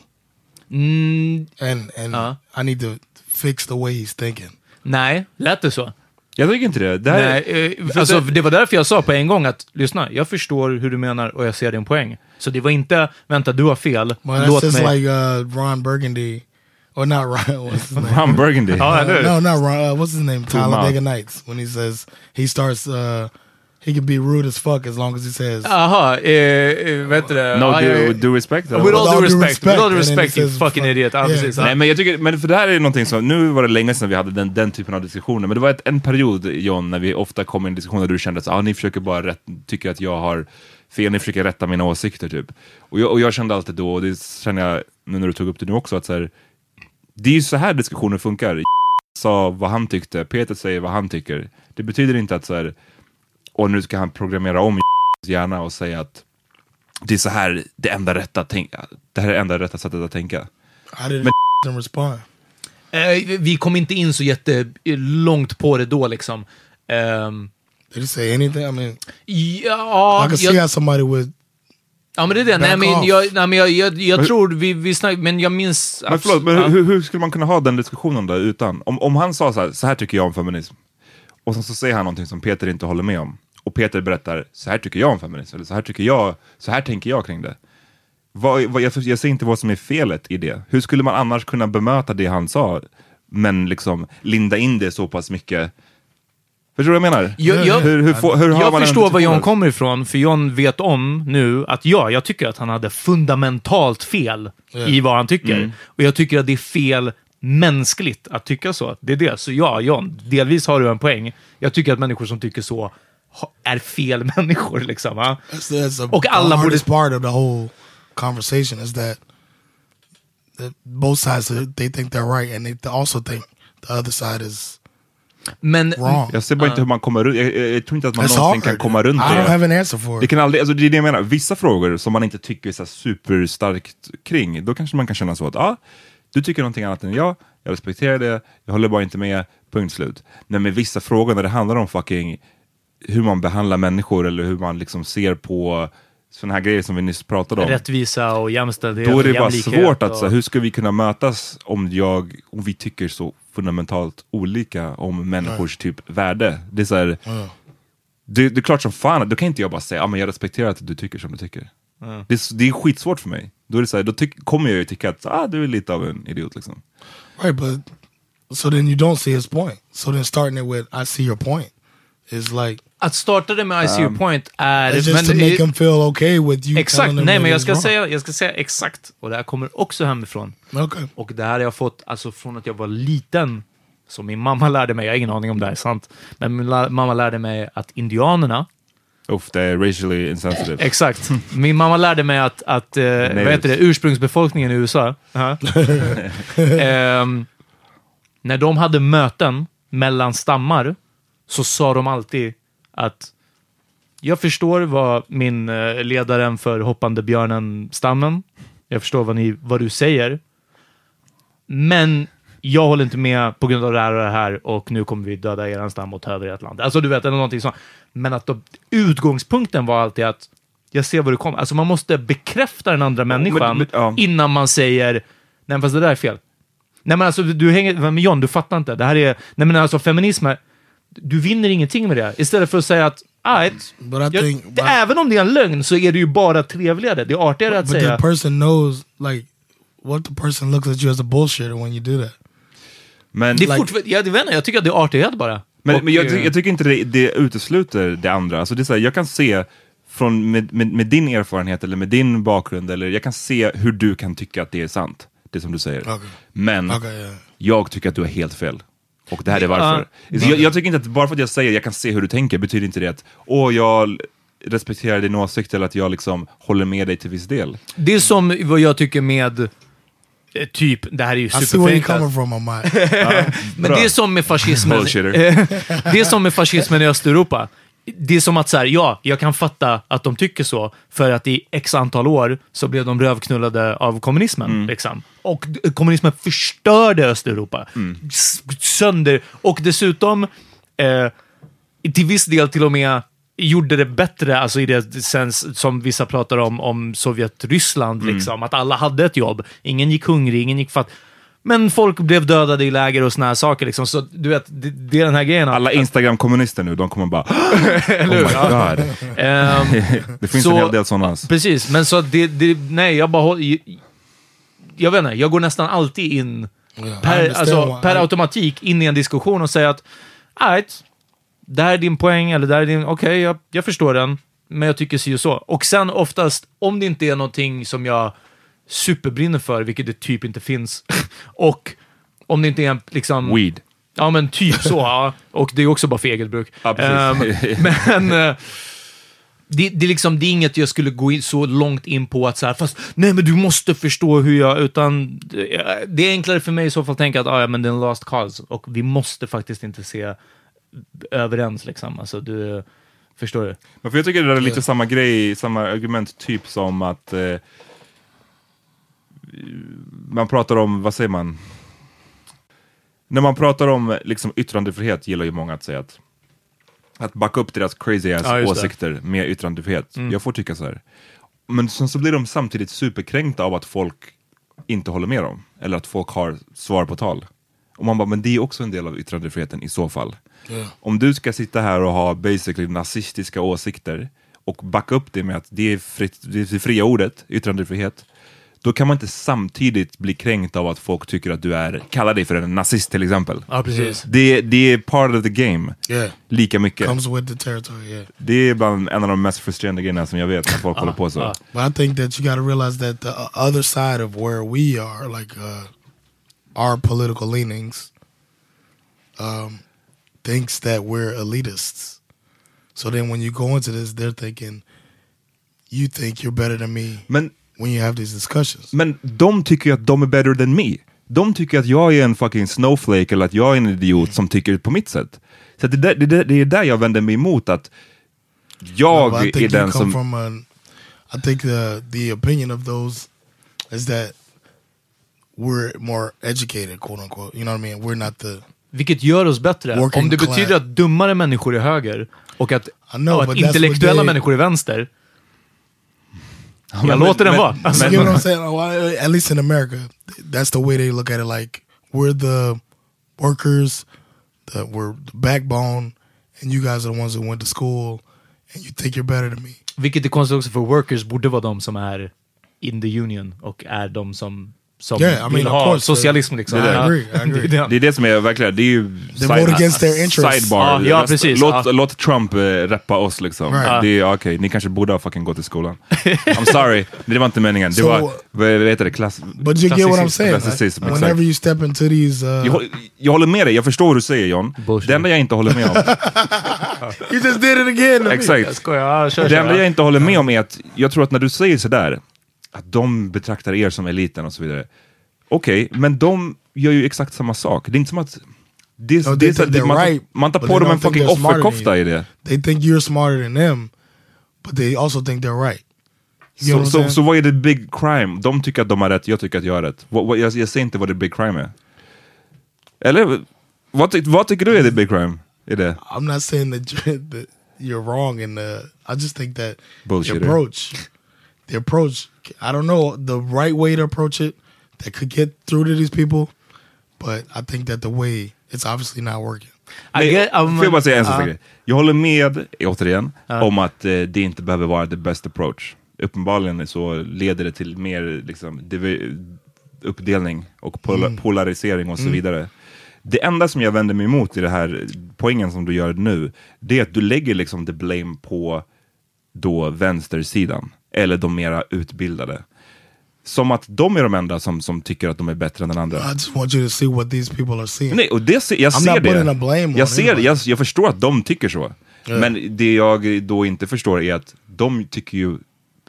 Mm, And and Uh. I need to fix the way he's thinking. nej, lät det så? jag tycker inte det. det här, Nej, eh, för alltså, det- det var därför jag sa på en gång att lyssna, jag förstår hur du menar och jag ser din poäng. Så det var inte, vänta, du har fel. That's Låt mig... like uh, Ron Burgundy, or not Ron. What's his name? Ron Burgundy. Ja, eller hur? no, not Ron. Uh, what's his name? Talladega mouth. Nights. When he says he starts, uh, he can be rude as fuck as long as he says. Jaha, eh, eh, vet du det? No do, jag- do respect? With all due due respect, with all due respect, respect, you fucking fuck- idiot. Ja, Yeah, precis. Nej, men jag tycker, men för det här är någonting som, nu var det länge sedan vi hade den, den typen av diskussioner, men det var ett, en period John, när vi ofta kom i en diskussion där du kände att ah, ni försöker bara rätt, tycker att jag har fel, ni försöker rätta mina åsikter typ. Och jag, och jag kände alltid då, och det känner jag nu när du tog upp det nu också, att så här, det är ju så här diskussioner funkar. sa vad han tyckte, Peter säger vad han tycker. Det betyder inte att så här, och nu ska han programmera om hjärna och säga att det är så här det enda rätta, tänk, det här är det enda rätta sättet att tänka. Men- respond? Eh, vi kom inte in så jättelångt på det då liksom. Ehm, Did he say anything? I mean, ja, I can see jag, how somebody would. ja, men det är det. Nej, men jag, nej, men jag, jag, jag Men- tror vi, vi snack, men jag minns... Men förlåt, men Ja. hur, hur skulle man kunna ha den diskussionen då utan? Om, om han sa så här, så här tycker jag om feminism, och sen så säger han någonting som Peter inte håller med om, och Peter berättar, så här tycker jag om feminism, eller så här tycker jag, så här tänker jag kring det. Vad, vad, jag, jag ser inte vad som är felet i det. Hur skulle man annars kunna bemöta det han sa, men liksom linda in det så pass mycket? Förstår du vad jag menar? Jag, jag, hur, hur, hur har jag förstår var John kommer ifrån, för John vet om nu att ja, jag tycker att han hade fundamentalt fel i vad han tycker. Mm. Och jag tycker att det är fel mänskligt att tycka så. Det är det. Så ja, John, delvis har du en poäng. Jag tycker att människor som tycker så är fel människor. Liksom, va? That's, that's a, Och the alla borde... hardest part of the whole conversation is that, that both sides they think they're right and they also think the other side is Men wrong. Jag ser bara inte hur man kommer runt, jag, jag, jag tror inte att man That's någonsin hard. kan komma runt I det. don't have an answer for Det kan aldrig, alltså det är det jag menar, vissa frågor som man inte tycker så här superstarkt kring, då kanske man kan känna så att ah, du tycker någonting annat än jag, jag respekterar det, jag håller bara inte med, punkt slut. Men med vissa frågor när det handlar om fucking hur man behandlar människor eller hur man liksom ser på sådana här grejer som vi nyss pratade om. rättvisa och jämställdhet Då är det och bara svårt att, och... så, hur ska vi kunna mötas om, jag, om vi tycker så fundamentalt olika om människors typ värde? Det är så här, det, det är klart som fan, då kan inte jag bara säga, ah, men jag respekterar att du tycker som du tycker. Det, är, det är skitsvårt för mig. Då, är det så här, då tyck, kommer jag ju tycka att ah, du är lite av en idiot liksom. Right, but so then you don't see his point. So then starting it with "I see your point" is like Att starta det med I Um, see your point är... it's just to make him feel okay with you. Exakt, nej men jag ska, wrong. säga, jag ska säga exakt. Och det här kommer också hemifrån. Okay. Och det här har jag fått alltså, från att jag var liten. Som min mamma lärde mig, jag har ingen aning om det här är sant. Men min la- mamma lärde mig att indianerna, Uff, det är racially insensitive. Exakt. Min mamma lärde mig att, att eh, vad heter det, ursprungsbefolkningen i USA, ja. Ehm, när de hade möten mellan stammar så sa de alltid att jag förstår vad min eh, ledaren för hoppande björnen-stammen, jag förstår vad, ni, vad du säger, men jag håller inte med på grund av det här och det här och nu kommer vi döda er stam och ta över ert land. Alltså du vet, eller någonting sånt. Men att de, utgångspunkten var alltid att jag ser vad du kommer. Alltså man måste bekräfta den andra människan men- ja. innan man säger nej fast det där är fel. Nej men alltså du, du hänger, men John, du fattar inte. Det här är, nej men alltså feminism, är, du vinner ingenting med det. Istället för att säga att, alright, But I jag, think- det, även om det är en lögn så är det ju bara trevligare. Det är artigare att But säga. the person knows like what the person looks at you as a bullshitter when you do that. Men, det är fortfarande, jag, vet inte, jag tycker att det är artighet bara. men, Och, men jag, eh, jag tycker inte det, det utesluter det andra. Alltså det är så här, jag kan se från, med, med, med din erfarenhet eller med din bakgrund, eller jag kan se hur du kan tycka att det är sant, det som du säger. Okay. Men Okay, yeah. jag tycker att du har helt fel. Och det här är varför. Jag, jag tycker inte att bara för att jag säger jag kan se hur du tänker betyder inte det att åh, jag respekterar din åsikt eller att jag liksom håller med dig till viss del. Det är som vad jag tycker med eh, typ, det här är ju superförenklat. Amai. Men det är som med fascismen. Det är som med fascismen i Östeuropa. Det är som att så här, ja, jag kan fatta att de tycker så, för att i x antal år så blev de rövknullade av kommunismen. Liksom. Och kommunismen förstörde Östeuropa. S- Sönder. Och dessutom, eh, till viss del till och med, gjorde det bättre, alltså i det sens som vissa pratar om, om Sovjet-Ryssland, liksom. Att alla hade ett jobb. Ingen gick hungrig, ingen gick fatt. Men folk blev dödade i läger och såna här saker. Liksom. Så du vet, det, det är den här grejen. Alla Instagram-kommunister nu, de kommer bara Eller Oh my god. Ehm, det finns så- en hel del sådana. Precis, men så det, det, nej, jag bara håller, jag, jag vet inte, jag går nästan alltid in per, alltså, per automatik in i en diskussion och säga att alright, det här är din poäng, eller det här är din, okej, jag, jag förstår den, men jag tycker si och så. Och sen oftast, om det inte är någonting som jag superbrinner för, vilket det typ inte finns, och om det inte är en, liksom... Weed. Ja, men typ så. ja. Och det är också bara för eget bruk. Ja. Ehm, men eh, det, det, är liksom, det är inget jag skulle gå in, så långt in på att så här, fast nej men du måste förstå hur jag, utan det, det är enklare för mig i så fall att tänka att ah, ja, men det är en last cause och vi måste faktiskt inte se överens liksom. Alltså, du, förstår du? Men för jag tycker det är lite samma grej, samma argument typ som att eh, man pratar om, vad säger man? När man pratar om liksom, yttrandefrihet gillar ju många att säga att att backa upp deras crazy ass Ja, just det. åsikter med yttrandefrihet. Mm. Jag får tycka så här. Men sen så blir de samtidigt superkränkta av att folk inte håller med dem. Eller att folk har svar på tal. Och man bara, men det är också en del av yttrandefriheten i så fall. Yeah. Om du ska sitta här och ha basically nazistiska åsikter och backa upp det med att det är, fritt, det är fria ordet, yttrandefrihet, då kan man inte samtidigt bli kränkt av att folk tycker att du är, kallar dig för en nazist till exempel. Ja, precis. Det, det är part of the game, Yeah. lika mycket. Comes with the territory, yeah. Det är bland en av de mest frustrerande grejerna som jag vet när folk håller på så. But I think that you got to realize that the other side of where we are, like uh, our political leanings, um, thinks that we're elitists. So then when you go into this, they're thinking you think you're better than me Men, when you have these discussions. men de tycker ju att de är better than me. De tycker att jag är en fucking snowflake eller att jag är en idiot som tycker på mitt sätt. Så det, där, det, det är där jag vänder mig emot att jag I är den som... from a, I think the the opinion of those is that we're more educated, quote unquote. You know what I mean? We're not the Vilket gör oss bättre. Om det class. betyder att dummare människor är höger och att, know, och att intellektuella they- människor är vänster. Jag men- låter den vara. Alltså, You get what I'm saying? Oh, At least in America, that's the way they look at it. Like we're the workers, the we're the backbone, and you guys are the ones who went to school, and you think you're better than me. Vilket är konstigt också för workers borde vara de som är in the union och är de som, som Yeah, I vill mean, of ha course, socialism. Liksom. I agree. Det är Det är det som är verkligen, det är ju They vote against their interests. sidebar. Ja, ja, precis. Låt, Ja. låt Trump uh, rappa oss liksom. Right. Det är okej, ni kanske borde ha fucking gått i skolan. I'm sorry, det var inte meningen. Det So- var, vad heter det, klass... But you get what I'm saying. Exakt. whenever you step into these, uh, Jag, håller- jag håller med dig, jag förstår vad du säger John. Bullshit. Det enda jag inte håller med om, You just did it again! Exakt. Jag skojar. Ja, kör, Det enda ja. jag inte håller med om är att jag tror att när du säger sådär, att de betraktar er som eliten och så vidare. Okej, men de gör ju exakt samma sak. Det är inte som att... Det, No, think det, man, right, man tar på dem en fucking offerkofta i det. They think you're smarter than them, but they also think they're right. Så, what så, saying? så vad är det big crime? De tycker att de har rätt, jag tycker att jag har rätt. Vad, vad, jag, jag säger inte vad det big crime är. Eller vad, ty, vad tycker du är det big crime? Är det? I'm not saying that you're, that you're wrong in the. I just think that Bullshitter. the approach, the approach. I don't know the right way to approach it that could get through to these people, but I think that the way it's obviously not working. I get, um, Får jag bara säga en sak? Jag håller med, återigen, Ja. om att eh, det inte behöver vara the best approach. Uppenbarligen så leder det till mer liksom, uppdelning och pola Mm. polarisering och så Mm. vidare. Det enda som jag vänder mig emot i det här poängen som du gör nu, det är att du lägger liksom the blame på då vänstersidan, eller de mera utbildade. Som att de är de enda som, som tycker att de är bättre än den andra. I just want you to see what these people are seeing. Nej, och det, ser- jag I'm ser det. jag, ser, jag, jag förstår att de tycker så. Ja. Men det jag då inte förstår är att de tycker ju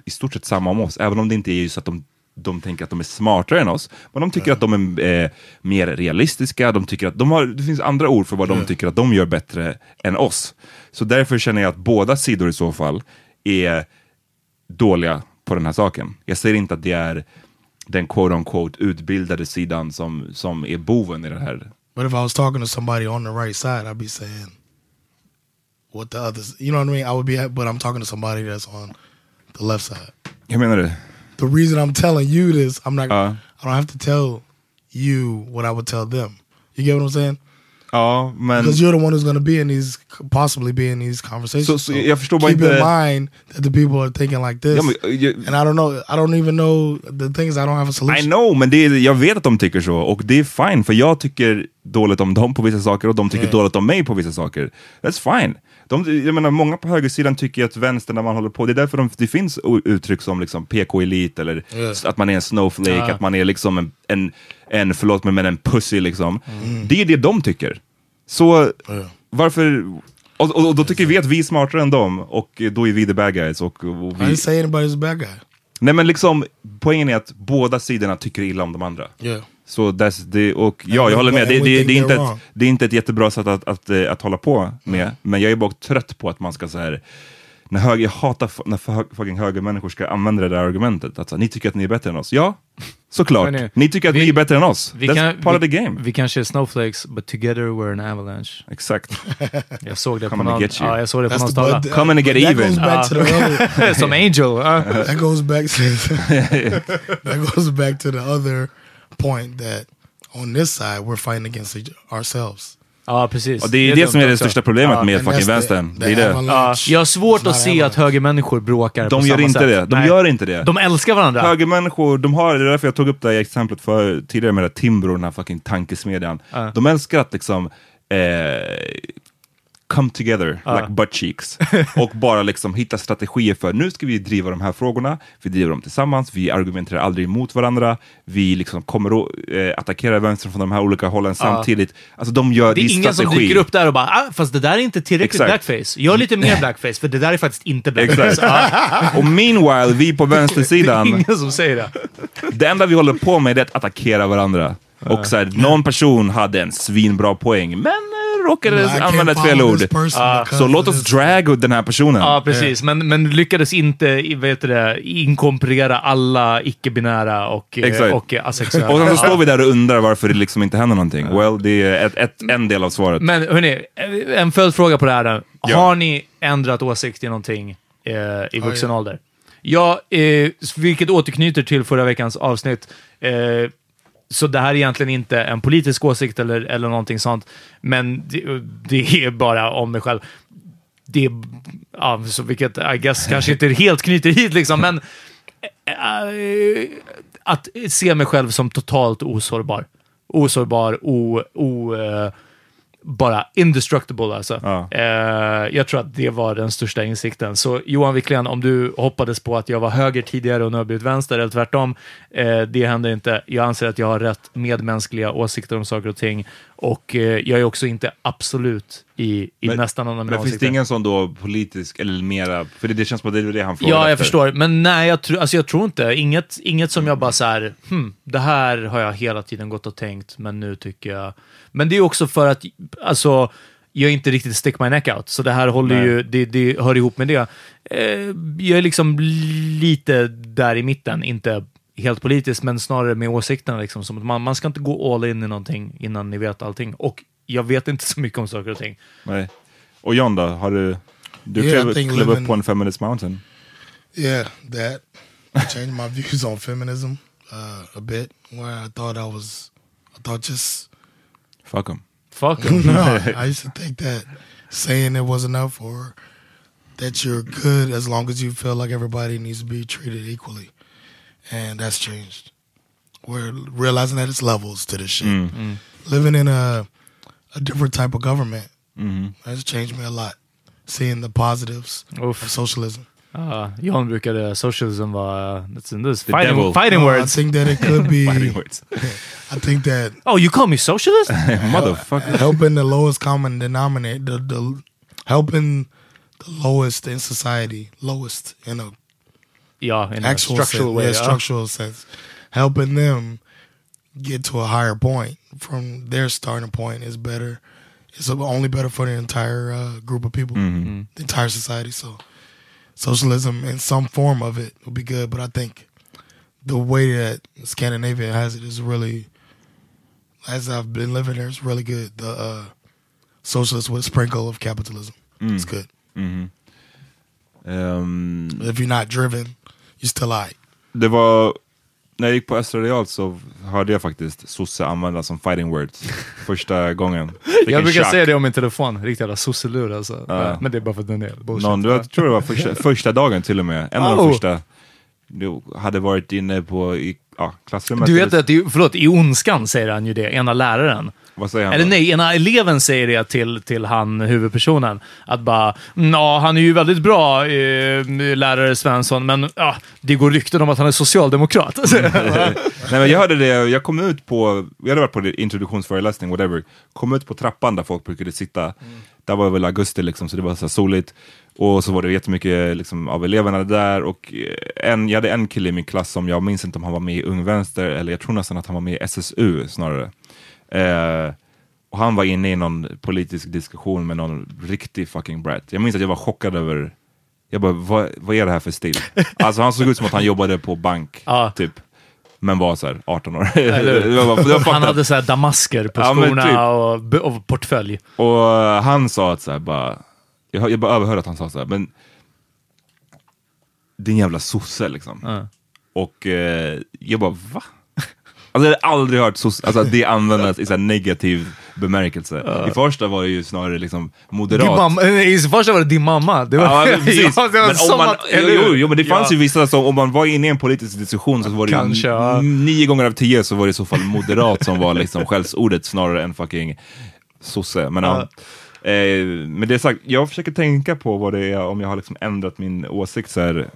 i stort sett samma om oss, även om det inte är just att de, de tänker att de är smartare än oss. Men de tycker att de är eh, mer realistiska, de tycker att de har, det finns andra ord för vad de Ja. tycker att de gör bättre än oss. Så därför känner jag att båda sidor i så fall är dåliga på den här saken. Jag säger inte att det är den quote on quote utbildade sidan som, som är boven i det här. But if I was talking to somebody on the right side, I'd be saying what the others. You know what I mean? I would be, but I'm talking to somebody that's on the left side. Hur menar du? The reason I'm telling you this, I'm not. Uh. I don't have to tell you what I would tell them. You get what I'm saying? Ja, men... Because you're the one who's to be in these, possibly be in these conversations. Så- så jag förstår keep inte- in mind that the people are thinking like this. Ja, men, jag- and I don't know. I don't even know the things. I don't have a solution. I know, men det är, jag vet att de tycker så och det är fine för jag tycker dåligt om dem på vissa saker och de tycker Yeah. dåligt om mig på vissa saker. That's fine. De, jag menar, många på högersidan tycker att vänster när man håller på, det är därför de, det finns uttryck som liksom PK-elit eller Yeah. att man är en snowflake, Ja. att man är liksom en, en, en förlåt mig men en pussy liksom. Mm. Det är det de tycker. Så varför, och, och, och då tycker vi att vi är smartare än dem och då är vi the bad guys. Och, och I vi, didn't say anybody's bad guy. Nej men liksom, poängen är att båda sidorna tycker illa om de andra. Yeah. Så the, och ja, jag håller med. Det, det, det, är inte ett, det är inte ett jättebra sätt att, att, eh, att hålla på med, men jag är bara trött på att man ska så här när höger, jag hatar när fucking högermänniskor ska använda det där argumentet. Att så, ni tycker att ni är bättre än oss. Ja, såklart. Ni tycker att ni är bättre än oss. Vi That's kan, part vi, of the game. Vi kanske är snowflakes, but together we're an avalanche. Exakt. Jag såg det på Come and någon, ja, jag såg det på That's någon the- stavla. Come and get that even. goes back to the other. Som Angel. ja. that goes back to that goes back to the other point that on this side we're fighting against each, ourselves. Ja, precis. Och det är det, som är det största problemet Ja. med fucking vänstern. Det är det. Ja, jag har svårt att se att högermänniskor bråkar på De gör samma inte sätt. det. De Nej. gör inte det. De älskar varandra. Högermänniskor, de har, det är därför jag tog upp det här exemplet för, tidigare med det Timbro, den här fucking tankesmedjan. Ja. De älskar att liksom eh, come together Ja. like butt cheeks och bara liksom hitta strategier för nu ska vi driva de här frågorna, vi driver dem tillsammans, vi argumenterar aldrig emot varandra, vi liksom kommer att eh, attackera vänster från de här olika hållen samtidigt. Alltså de gör, Det är ingen som strategi. dyker upp där och bara ah, fast det där är inte tillräckligt Exakt. blackface. Gör lite mer blackface, för det där är faktiskt inte blackface. Ja. Och meanwhile, vi på Det är vänstersidan, ingen som säger det. det enda vi håller på med är att attackera varandra. Och så här, någon person hade en svinbra poäng, men eh, råkade I använda ett fel ord. Ah, because så låt oss drag den här personen. Ja, precis. Men, men lyckades inte vet du det, inkorporera alla icke-binära och, eh, Exakt. och asexuella. Och sen så står vi där och undrar varför det liksom inte händer någonting. Well, det är ett, ett, en del av svaret. Men hörni, en följdfråga på det här. då. Ja. Har ni ändrat åsikt i någonting eh, i vuxen ja. ålder? Ja, eh, vilket återknyter till förra veckans avsnitt. Eh, så det här är egentligen inte en politisk åsikt eller, eller någonting sånt, men det, det är bara om mig själv. Det är, ja, så vilket I guess kanske inte helt knyter hit liksom, men eh, att se mig själv som totalt osårbar. Osårbar, o, o, eh, bara indestructible alltså. Ja. Eh, jag tror att det var den största insikten. Så Johan Wiklund, om du hoppades på att jag var höger tidigare och nu har blivit vänster, eller tvärtom, eh, det händer inte. Jag anser att jag har rätt medmänskliga åsikter om saker och ting. Och eh, jag är också inte absolut i, i Men- nästan alla mina Men finns det ingen sån då politisk, eller mera, för det, det känns som att det är det han frågar Ja, jag efter. förstår. Men nej, jag, tror- alltså jag tror inte. Inget, inget som jag bara så här, hmm, det här har jag hela tiden gått och tänkt, men nu tycker jag... Men det är också för att, alltså, jag är inte riktigt stick my neck out, så det här håller Nej. ju, det, det hör ihop med det. Eh, jag är liksom lite där i mitten, inte helt politiskt, men snarare med åsikterna. Liksom, som att man, man ska inte gå all in i någonting innan ni vet allting. Och jag vet inte så mycket om saker och ting. Nej. Och John då, har du, du Yeah, I klev, upp på en feminist mountain? Yeah, that changed my views on feminism uh, a bit. Where I thought I was, I thought just Fuck 'em. Fuck 'em. no, I used to think that saying it was enough or that you're good as long as you feel like everybody needs to be treated equally. And that's changed. We're realizing that it's levels to this shit. Mm. Living in a a different type of government Mhm. has changed me a lot. Seeing the positives Oof. of socialism. Ja, John brukade socialism vara... That's in this. The Fighting, devil. fighting No, I words. think that it could be. Fighting words. I think that Oh, you call me socialist? Motherfucker. helping the lowest common denominator, the, the helping the lowest in society, lowest in a ja, in a actual structural sense, way. yeah, ja. structural sense, helping them get to a higher point from their starting point is better. It's only better for the entire uh, group of people, Mm-hmm. the entire society. So, socialism in some form of it would be good, but I think the way that Scandinavia has it is really, as I've been living there, it's really good. The uh, socialist with a sprinkle of capitalism. Mm. It's good. Ehm, But if you're not driven, you're still alright. det var, när jag gick på Östra Real så hörde jag faktiskt sosse användas som fighting words första gången. Fick Jag brukar chock. säga det om min telefon. Riktigt jävla sosselur alltså. Ja. Men det är bara för att den är bullshit. Någon, jag tror det var första, första dagen till och med. En av Oh. de första. Du hade varit inne på i, ja, klassrummet. Du vet att, i- förlåt, i Ondskan säger han ju det, ena läraren. Vad säger han Eller då? nej, ena eleven säger det till, till han, huvudpersonen. Att bara, ja, han är ju väldigt bra eh, lärare Svensson, men ja, det går rykten om att han är socialdemokrat. Nej, men jag hörde det, jag kom ut på, vi hade varit på det, introduktionsföreläsning, whatever, kom ut på trappan där folk brukade sitta. Där var det väl augusti liksom, så det var så soligt. Och så var det jättemycket liksom, av eleverna där och eh, en, jag hade en kille i min klass som jag minns inte om han var med i Ung Vänster eller jag tror nästan att han var med i SSU snarare. Eh, och han var inne i någon politisk diskussion med någon riktig fucking brat. Jag minns att jag var chockad över, jag bara, vad, vad är det här för stil? Alltså han såg ut som att han jobbade på bank, Ja. typ. Men var så här 18 år. Bara- han hade så här damasker på Ja, skorna typ. och, och portfölj. Och eh, han sa att så här, bara, jag, hör- jag bara överhörde att han sa så här, men din jävla sosse liksom. Ja. Och eh, jag bara, va? Alltså jag hade aldrig hört sosse, alltså att det användas i så negativ bemärkelse. I första var det ju snarare liksom moderat. Din mamma, nej, I första var det din mamma. Det var, Ja, men precis. Ja, det var men som man, att, jo, jo, men det fanns Ja. ju vissa som, om man var inne i en politisk diskussion så var det Kanske, ju ja. nio gånger av tio så var det i så fall moderat som var liksom skällsordet snarare än fucking sosse. Men, ja. Eh, med det sagt, jag försöker tänka på vad det är, om jag har liksom ändrat min åsikt så här.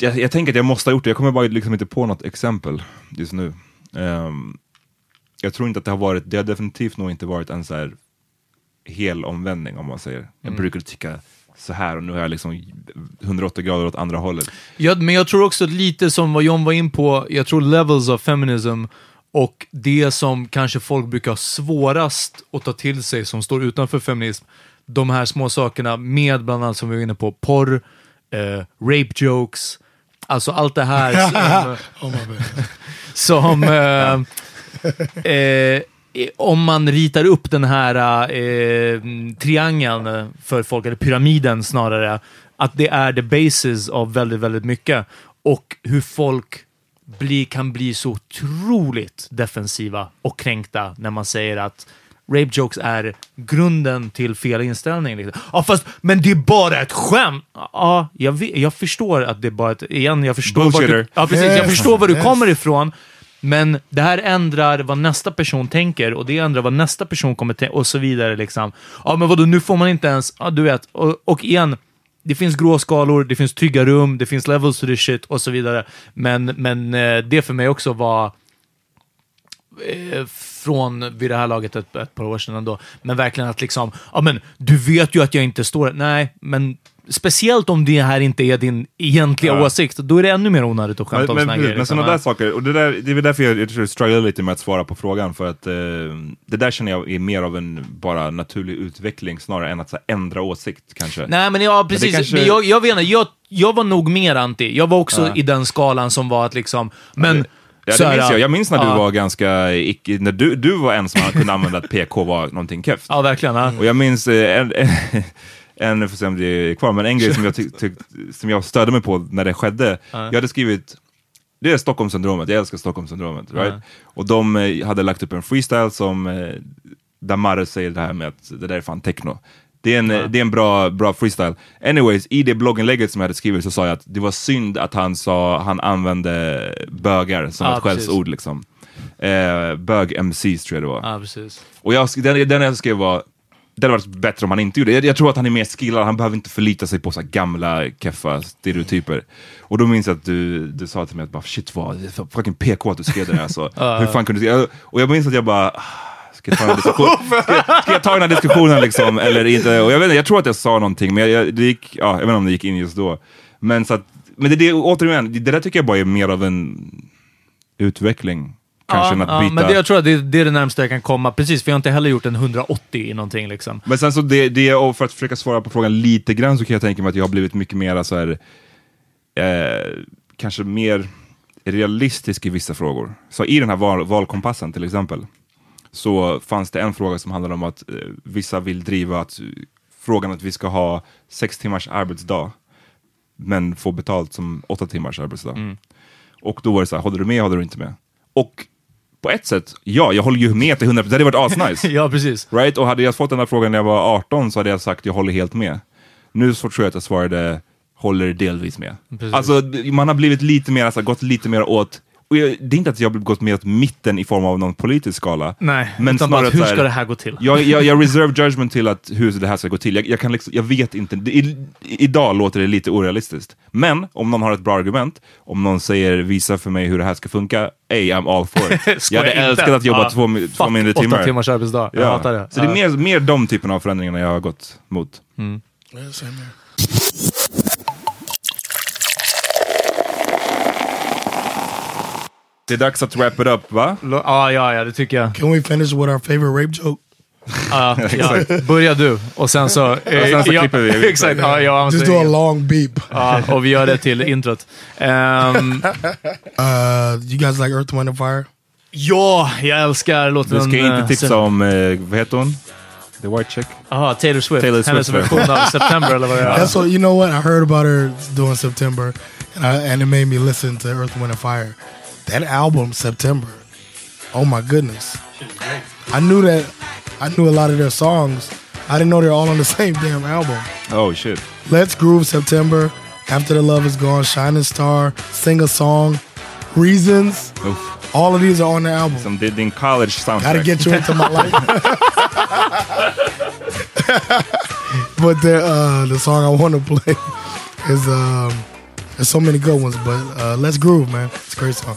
Jag, jag tänker att jag måste ha gjort det, jag kommer bara liksom inte på något exempel just nu. Ehm, jag tror inte att det har varit, det har definitivt nog inte varit en så här hel omvändning om man säger. Jag Mm. brukar tycka så här och nu har jag liksom 180 grader åt andra hållet. Ja, men jag tror också lite som vad John var in på, jag tror levels of feminism och det som kanske folk brukar ha svårast att ta till sig som står utanför feminism, de här små sakerna med bland annat som vi var inne på, porr, eh, rape jokes, alltså allt det här som, som eh, eh, om man ritar upp den här eh, triangeln för folk, eller pyramiden snarare, att det är the basis av väldigt, väldigt mycket. Och hur folk bli, kan bli så otroligt defensiva och kränkta när man säger att rape jokes är grunden till fel inställning. Liksom. Ja, fast, men det är bara ett skämt! Ja, jag, vet, jag förstår att det är bara ett... Igen, jag förstår var du, ja, precis, jag förstår var du kommer ifrån. Men det här ändrar vad nästa person tänker och det ändrar vad nästa person kommer tänka och så vidare. Liksom. Ja, men vadå, nu får man inte ens... Ja, du vet. Och, och igen, det finns gråskalor, det finns trygga rum, det finns levels to this shit och så vidare. Men, men eh, det för mig också var eh, från vid det här laget ett, ett par år sedan ändå. Men verkligen att liksom, ja men du vet ju att jag inte står... Nej, men speciellt om det här inte är din egentliga Ja. åsikt, då är det ännu mer onödigt att skämta Men, om men, men, grejer. liksom. sådana där saker, och det, där, det är väl därför jag, jag jag strugglar lite med att svara på frågan, för att eh, det där känner jag är mer av en bara naturlig utveckling snarare än att så här, ändra åsikt kanske. Nej, men ja, det precis. kanske- Men jag, jag vet inte, jag, jag var nog mer anti. Jag var också Ja. i den skalan som var att liksom, men... Ja, det här, minns jag. Jag minns när du ja. var ganska, icke, när du, du var en som kunde använda att PK var någonting keft. Ja, verkligen. Ja. Och jag minns eh, en, en, nu får se om det är kvar, men en grej som jag, som jag störde mig på när det skedde. Ja. Jag hade skrivit, det är Stockholmssyndromet, jag älskar Stockholmssyndromet. Right? Ja. Och de eh, hade lagt upp en freestyle som, eh, där Marre säger det här med att det där är fan techno. Det är en, eh, det är en bra, bra freestyle. Anyways, i det blogginlägget som jag hade skrivit så sa jag att det var synd att han sa, han använde bögar som Ja, ett skällsord liksom. Eh, bög-MCs tror jag det var. Precis. Och jag, den, den jag skrev var, det hade varit bättre om han inte gjorde det. Jag, jag tror att han är mer skillad, han behöver inte förlita sig på så här gamla keffa stereotyper. Och då minns jag att du, du sa till mig att bara, shit vad, fucking PK att du skrev det där. Alltså. Hur fan kunde du? Och jag minns att jag bara, ah, ska jag ta den här diskussionen? Ska, ska jag ta den här diskussionen liksom, eller inte? Och jag, vet, inte, jag tror att jag sa någonting, men jag, det gick, ja, jag vet inte om det gick in just då. Men, så att, men det, det, återigen, det där tycker jag bara är mer av en utveckling. Kanske ja, att ja, byta. men det, jag tror att det, det är det närmaste jag kan komma. Precis, för jag har inte heller gjort en 180 i någonting. Liksom. Men sen så det, det, och för att försöka svara på frågan lite grann så kan jag tänka mig att jag har blivit mycket mer så här, eh, kanske mer realistisk i vissa frågor. Så i den här val, valkompassen till exempel, så fanns det en fråga som handlade om att eh, vissa vill driva att, frågan att vi ska ha sex timmars arbetsdag, men få betalt som åtta timmars arbetsdag. Mm. Och då var det så här, håller du med, håller du inte med? Och på ett sätt, ja, jag håller ju med till 100%, det hade varit asnice. ja, precis. Right? Och hade jag fått den här frågan när jag var 18 så hade jag sagt jag håller helt med. Nu så tror jag att jag svarade håller delvis med. Precis. Alltså man har blivit lite mer, alltså, gått lite mer åt jag, det är inte att jag har gått mer åt mitten i form av någon politisk skala. Nej, men utan bara snarare att hur här- ska det här gå till? Jag, jag, jag reserve judgment till att hur det här ska gå till. Jag, jag, kan liksom, jag vet inte, det, i, idag låter det lite orealistiskt. Men om någon har ett bra argument, om någon säger visa för mig hur det här ska funka, hey I'm all for it. jag hade inte. älskat att jobba Ja, två, fuck mindre åtta timmar. timmars arbetsdag. Jag hatar det. Så det är Ja. mer, mer de typerna av förändringarna jag har gått mot. Mm. Det är dags att wrap it up, va? Ja, ja, ja, det tycker jag. Can we finish with our favorite rape joke? Ja, ja. Börja du, och sen så... eh, sen så ja, klipper vi. Exakt, ja, jag Just använder do a long beep. Ja, och vi gör det till introt. Ehm, Uh, you guys like Earth, Wind and Fire? ja, jag älskar låten... Du ska inte eh, tipsa om, eh, vad heter hon? The White Chick? Aha, Taylor Swift. Taylor Hennes Swift, version av September, eller vad det är. That's what you know. What I heard about her doing September, and I, and it made me listen to Earth, Wind and Fire. That album, September. Oh my goodness! I knew that. I knew a lot of their songs. I didn't know they're all on the same damn album. Oh shit. Let's Groove September. After the Love Is Gone, Shining Star, Sing a Song, Reasons. Uff. All of these are on the album. Som det- din college soundtrack. Gotta get you into my life. but the uh, the song I want to play is um, there's so many good ones. But uh, let's groove, man. It's a great song.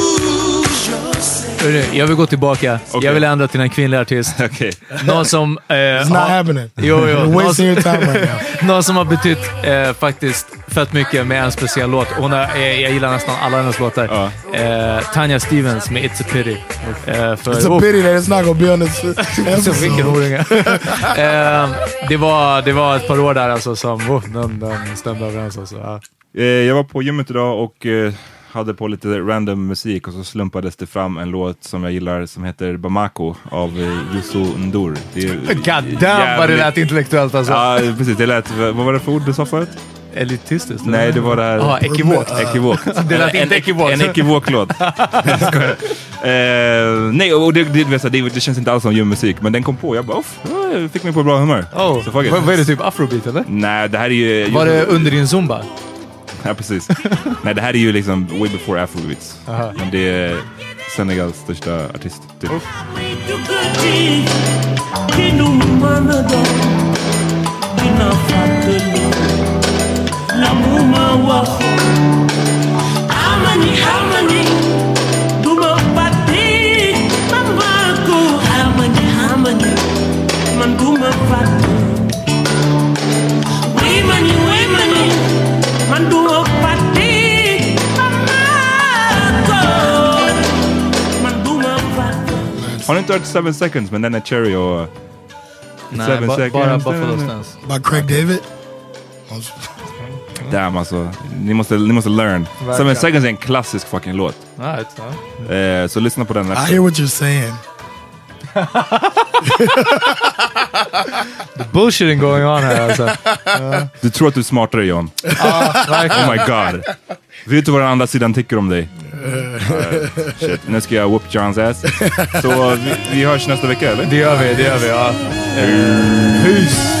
Jag vill gå tillbaka. Okej. Jag vill ändra till en kvinnlig artist. Okej. Någon som... Eh, It's not har- happening. Jo, jo. Någon, som, time right now. någon som har betytt eh, faktiskt fett mycket med en speciell låt. Hon har, eh, jag gillar nästan alla hennes låtar. Eh, Tanya Stevens med It's a pity. Eh, för, It's a pity that it's not gonna be on this vilken episode. horunge. eh, det, var, det var ett par år där alltså som oh, den, den stämde överens. Alltså. Eh, jag var på gymmet idag och eh, hade på lite random musik och så slumpades det fram en låt som jag gillar som heter Bamako av eh, Youssou N'Dour. Det är God damn vad det lät intellektuellt alltså. Ja, precis. Det lät, vad var det för ord du sa förut? Elitistiskt? Nej, det var det här... Ja, ekivokt. Ekivokt. Det lät inte ekivokt. En ekivok-låt. Jag skojar. Eh, nej, och det, det, det, det, känns inte alls som ljummusik, men den kom på. Jag bara, "Uff, ja, fick mig på bra humör. Oh. Så. Vad, vad är det, typ afrobeat eller? Nej, det här är ju... Var det under din zumba? Ja, precis. Nej, det här är ju liksom way before afrobeats. Men det är Senegals största artist. Typ. Har ni inte hört Seven Seconds med Nene Cherry och... Nej, Seven ba- Seconds. bara Buffalo Stance. By Craig David. Damn alltså, ni måste, ni måste learn. Verkligen. Seven Seconds är en klassisk fucking låt. Right. Eh, så lyssna på den I efter. hear what you're saying. The bullshitting going on här alltså. Ja. Du tror att du är smartare John. Ja, verkligen. Oh my god. Vet du vad den andra sidan tycker om dig? Shit, nu ska jag whoop Johns ass. Så vi, vi hörs nästa vecka eller? Det gör vi, det gör vi. Ja. Peace!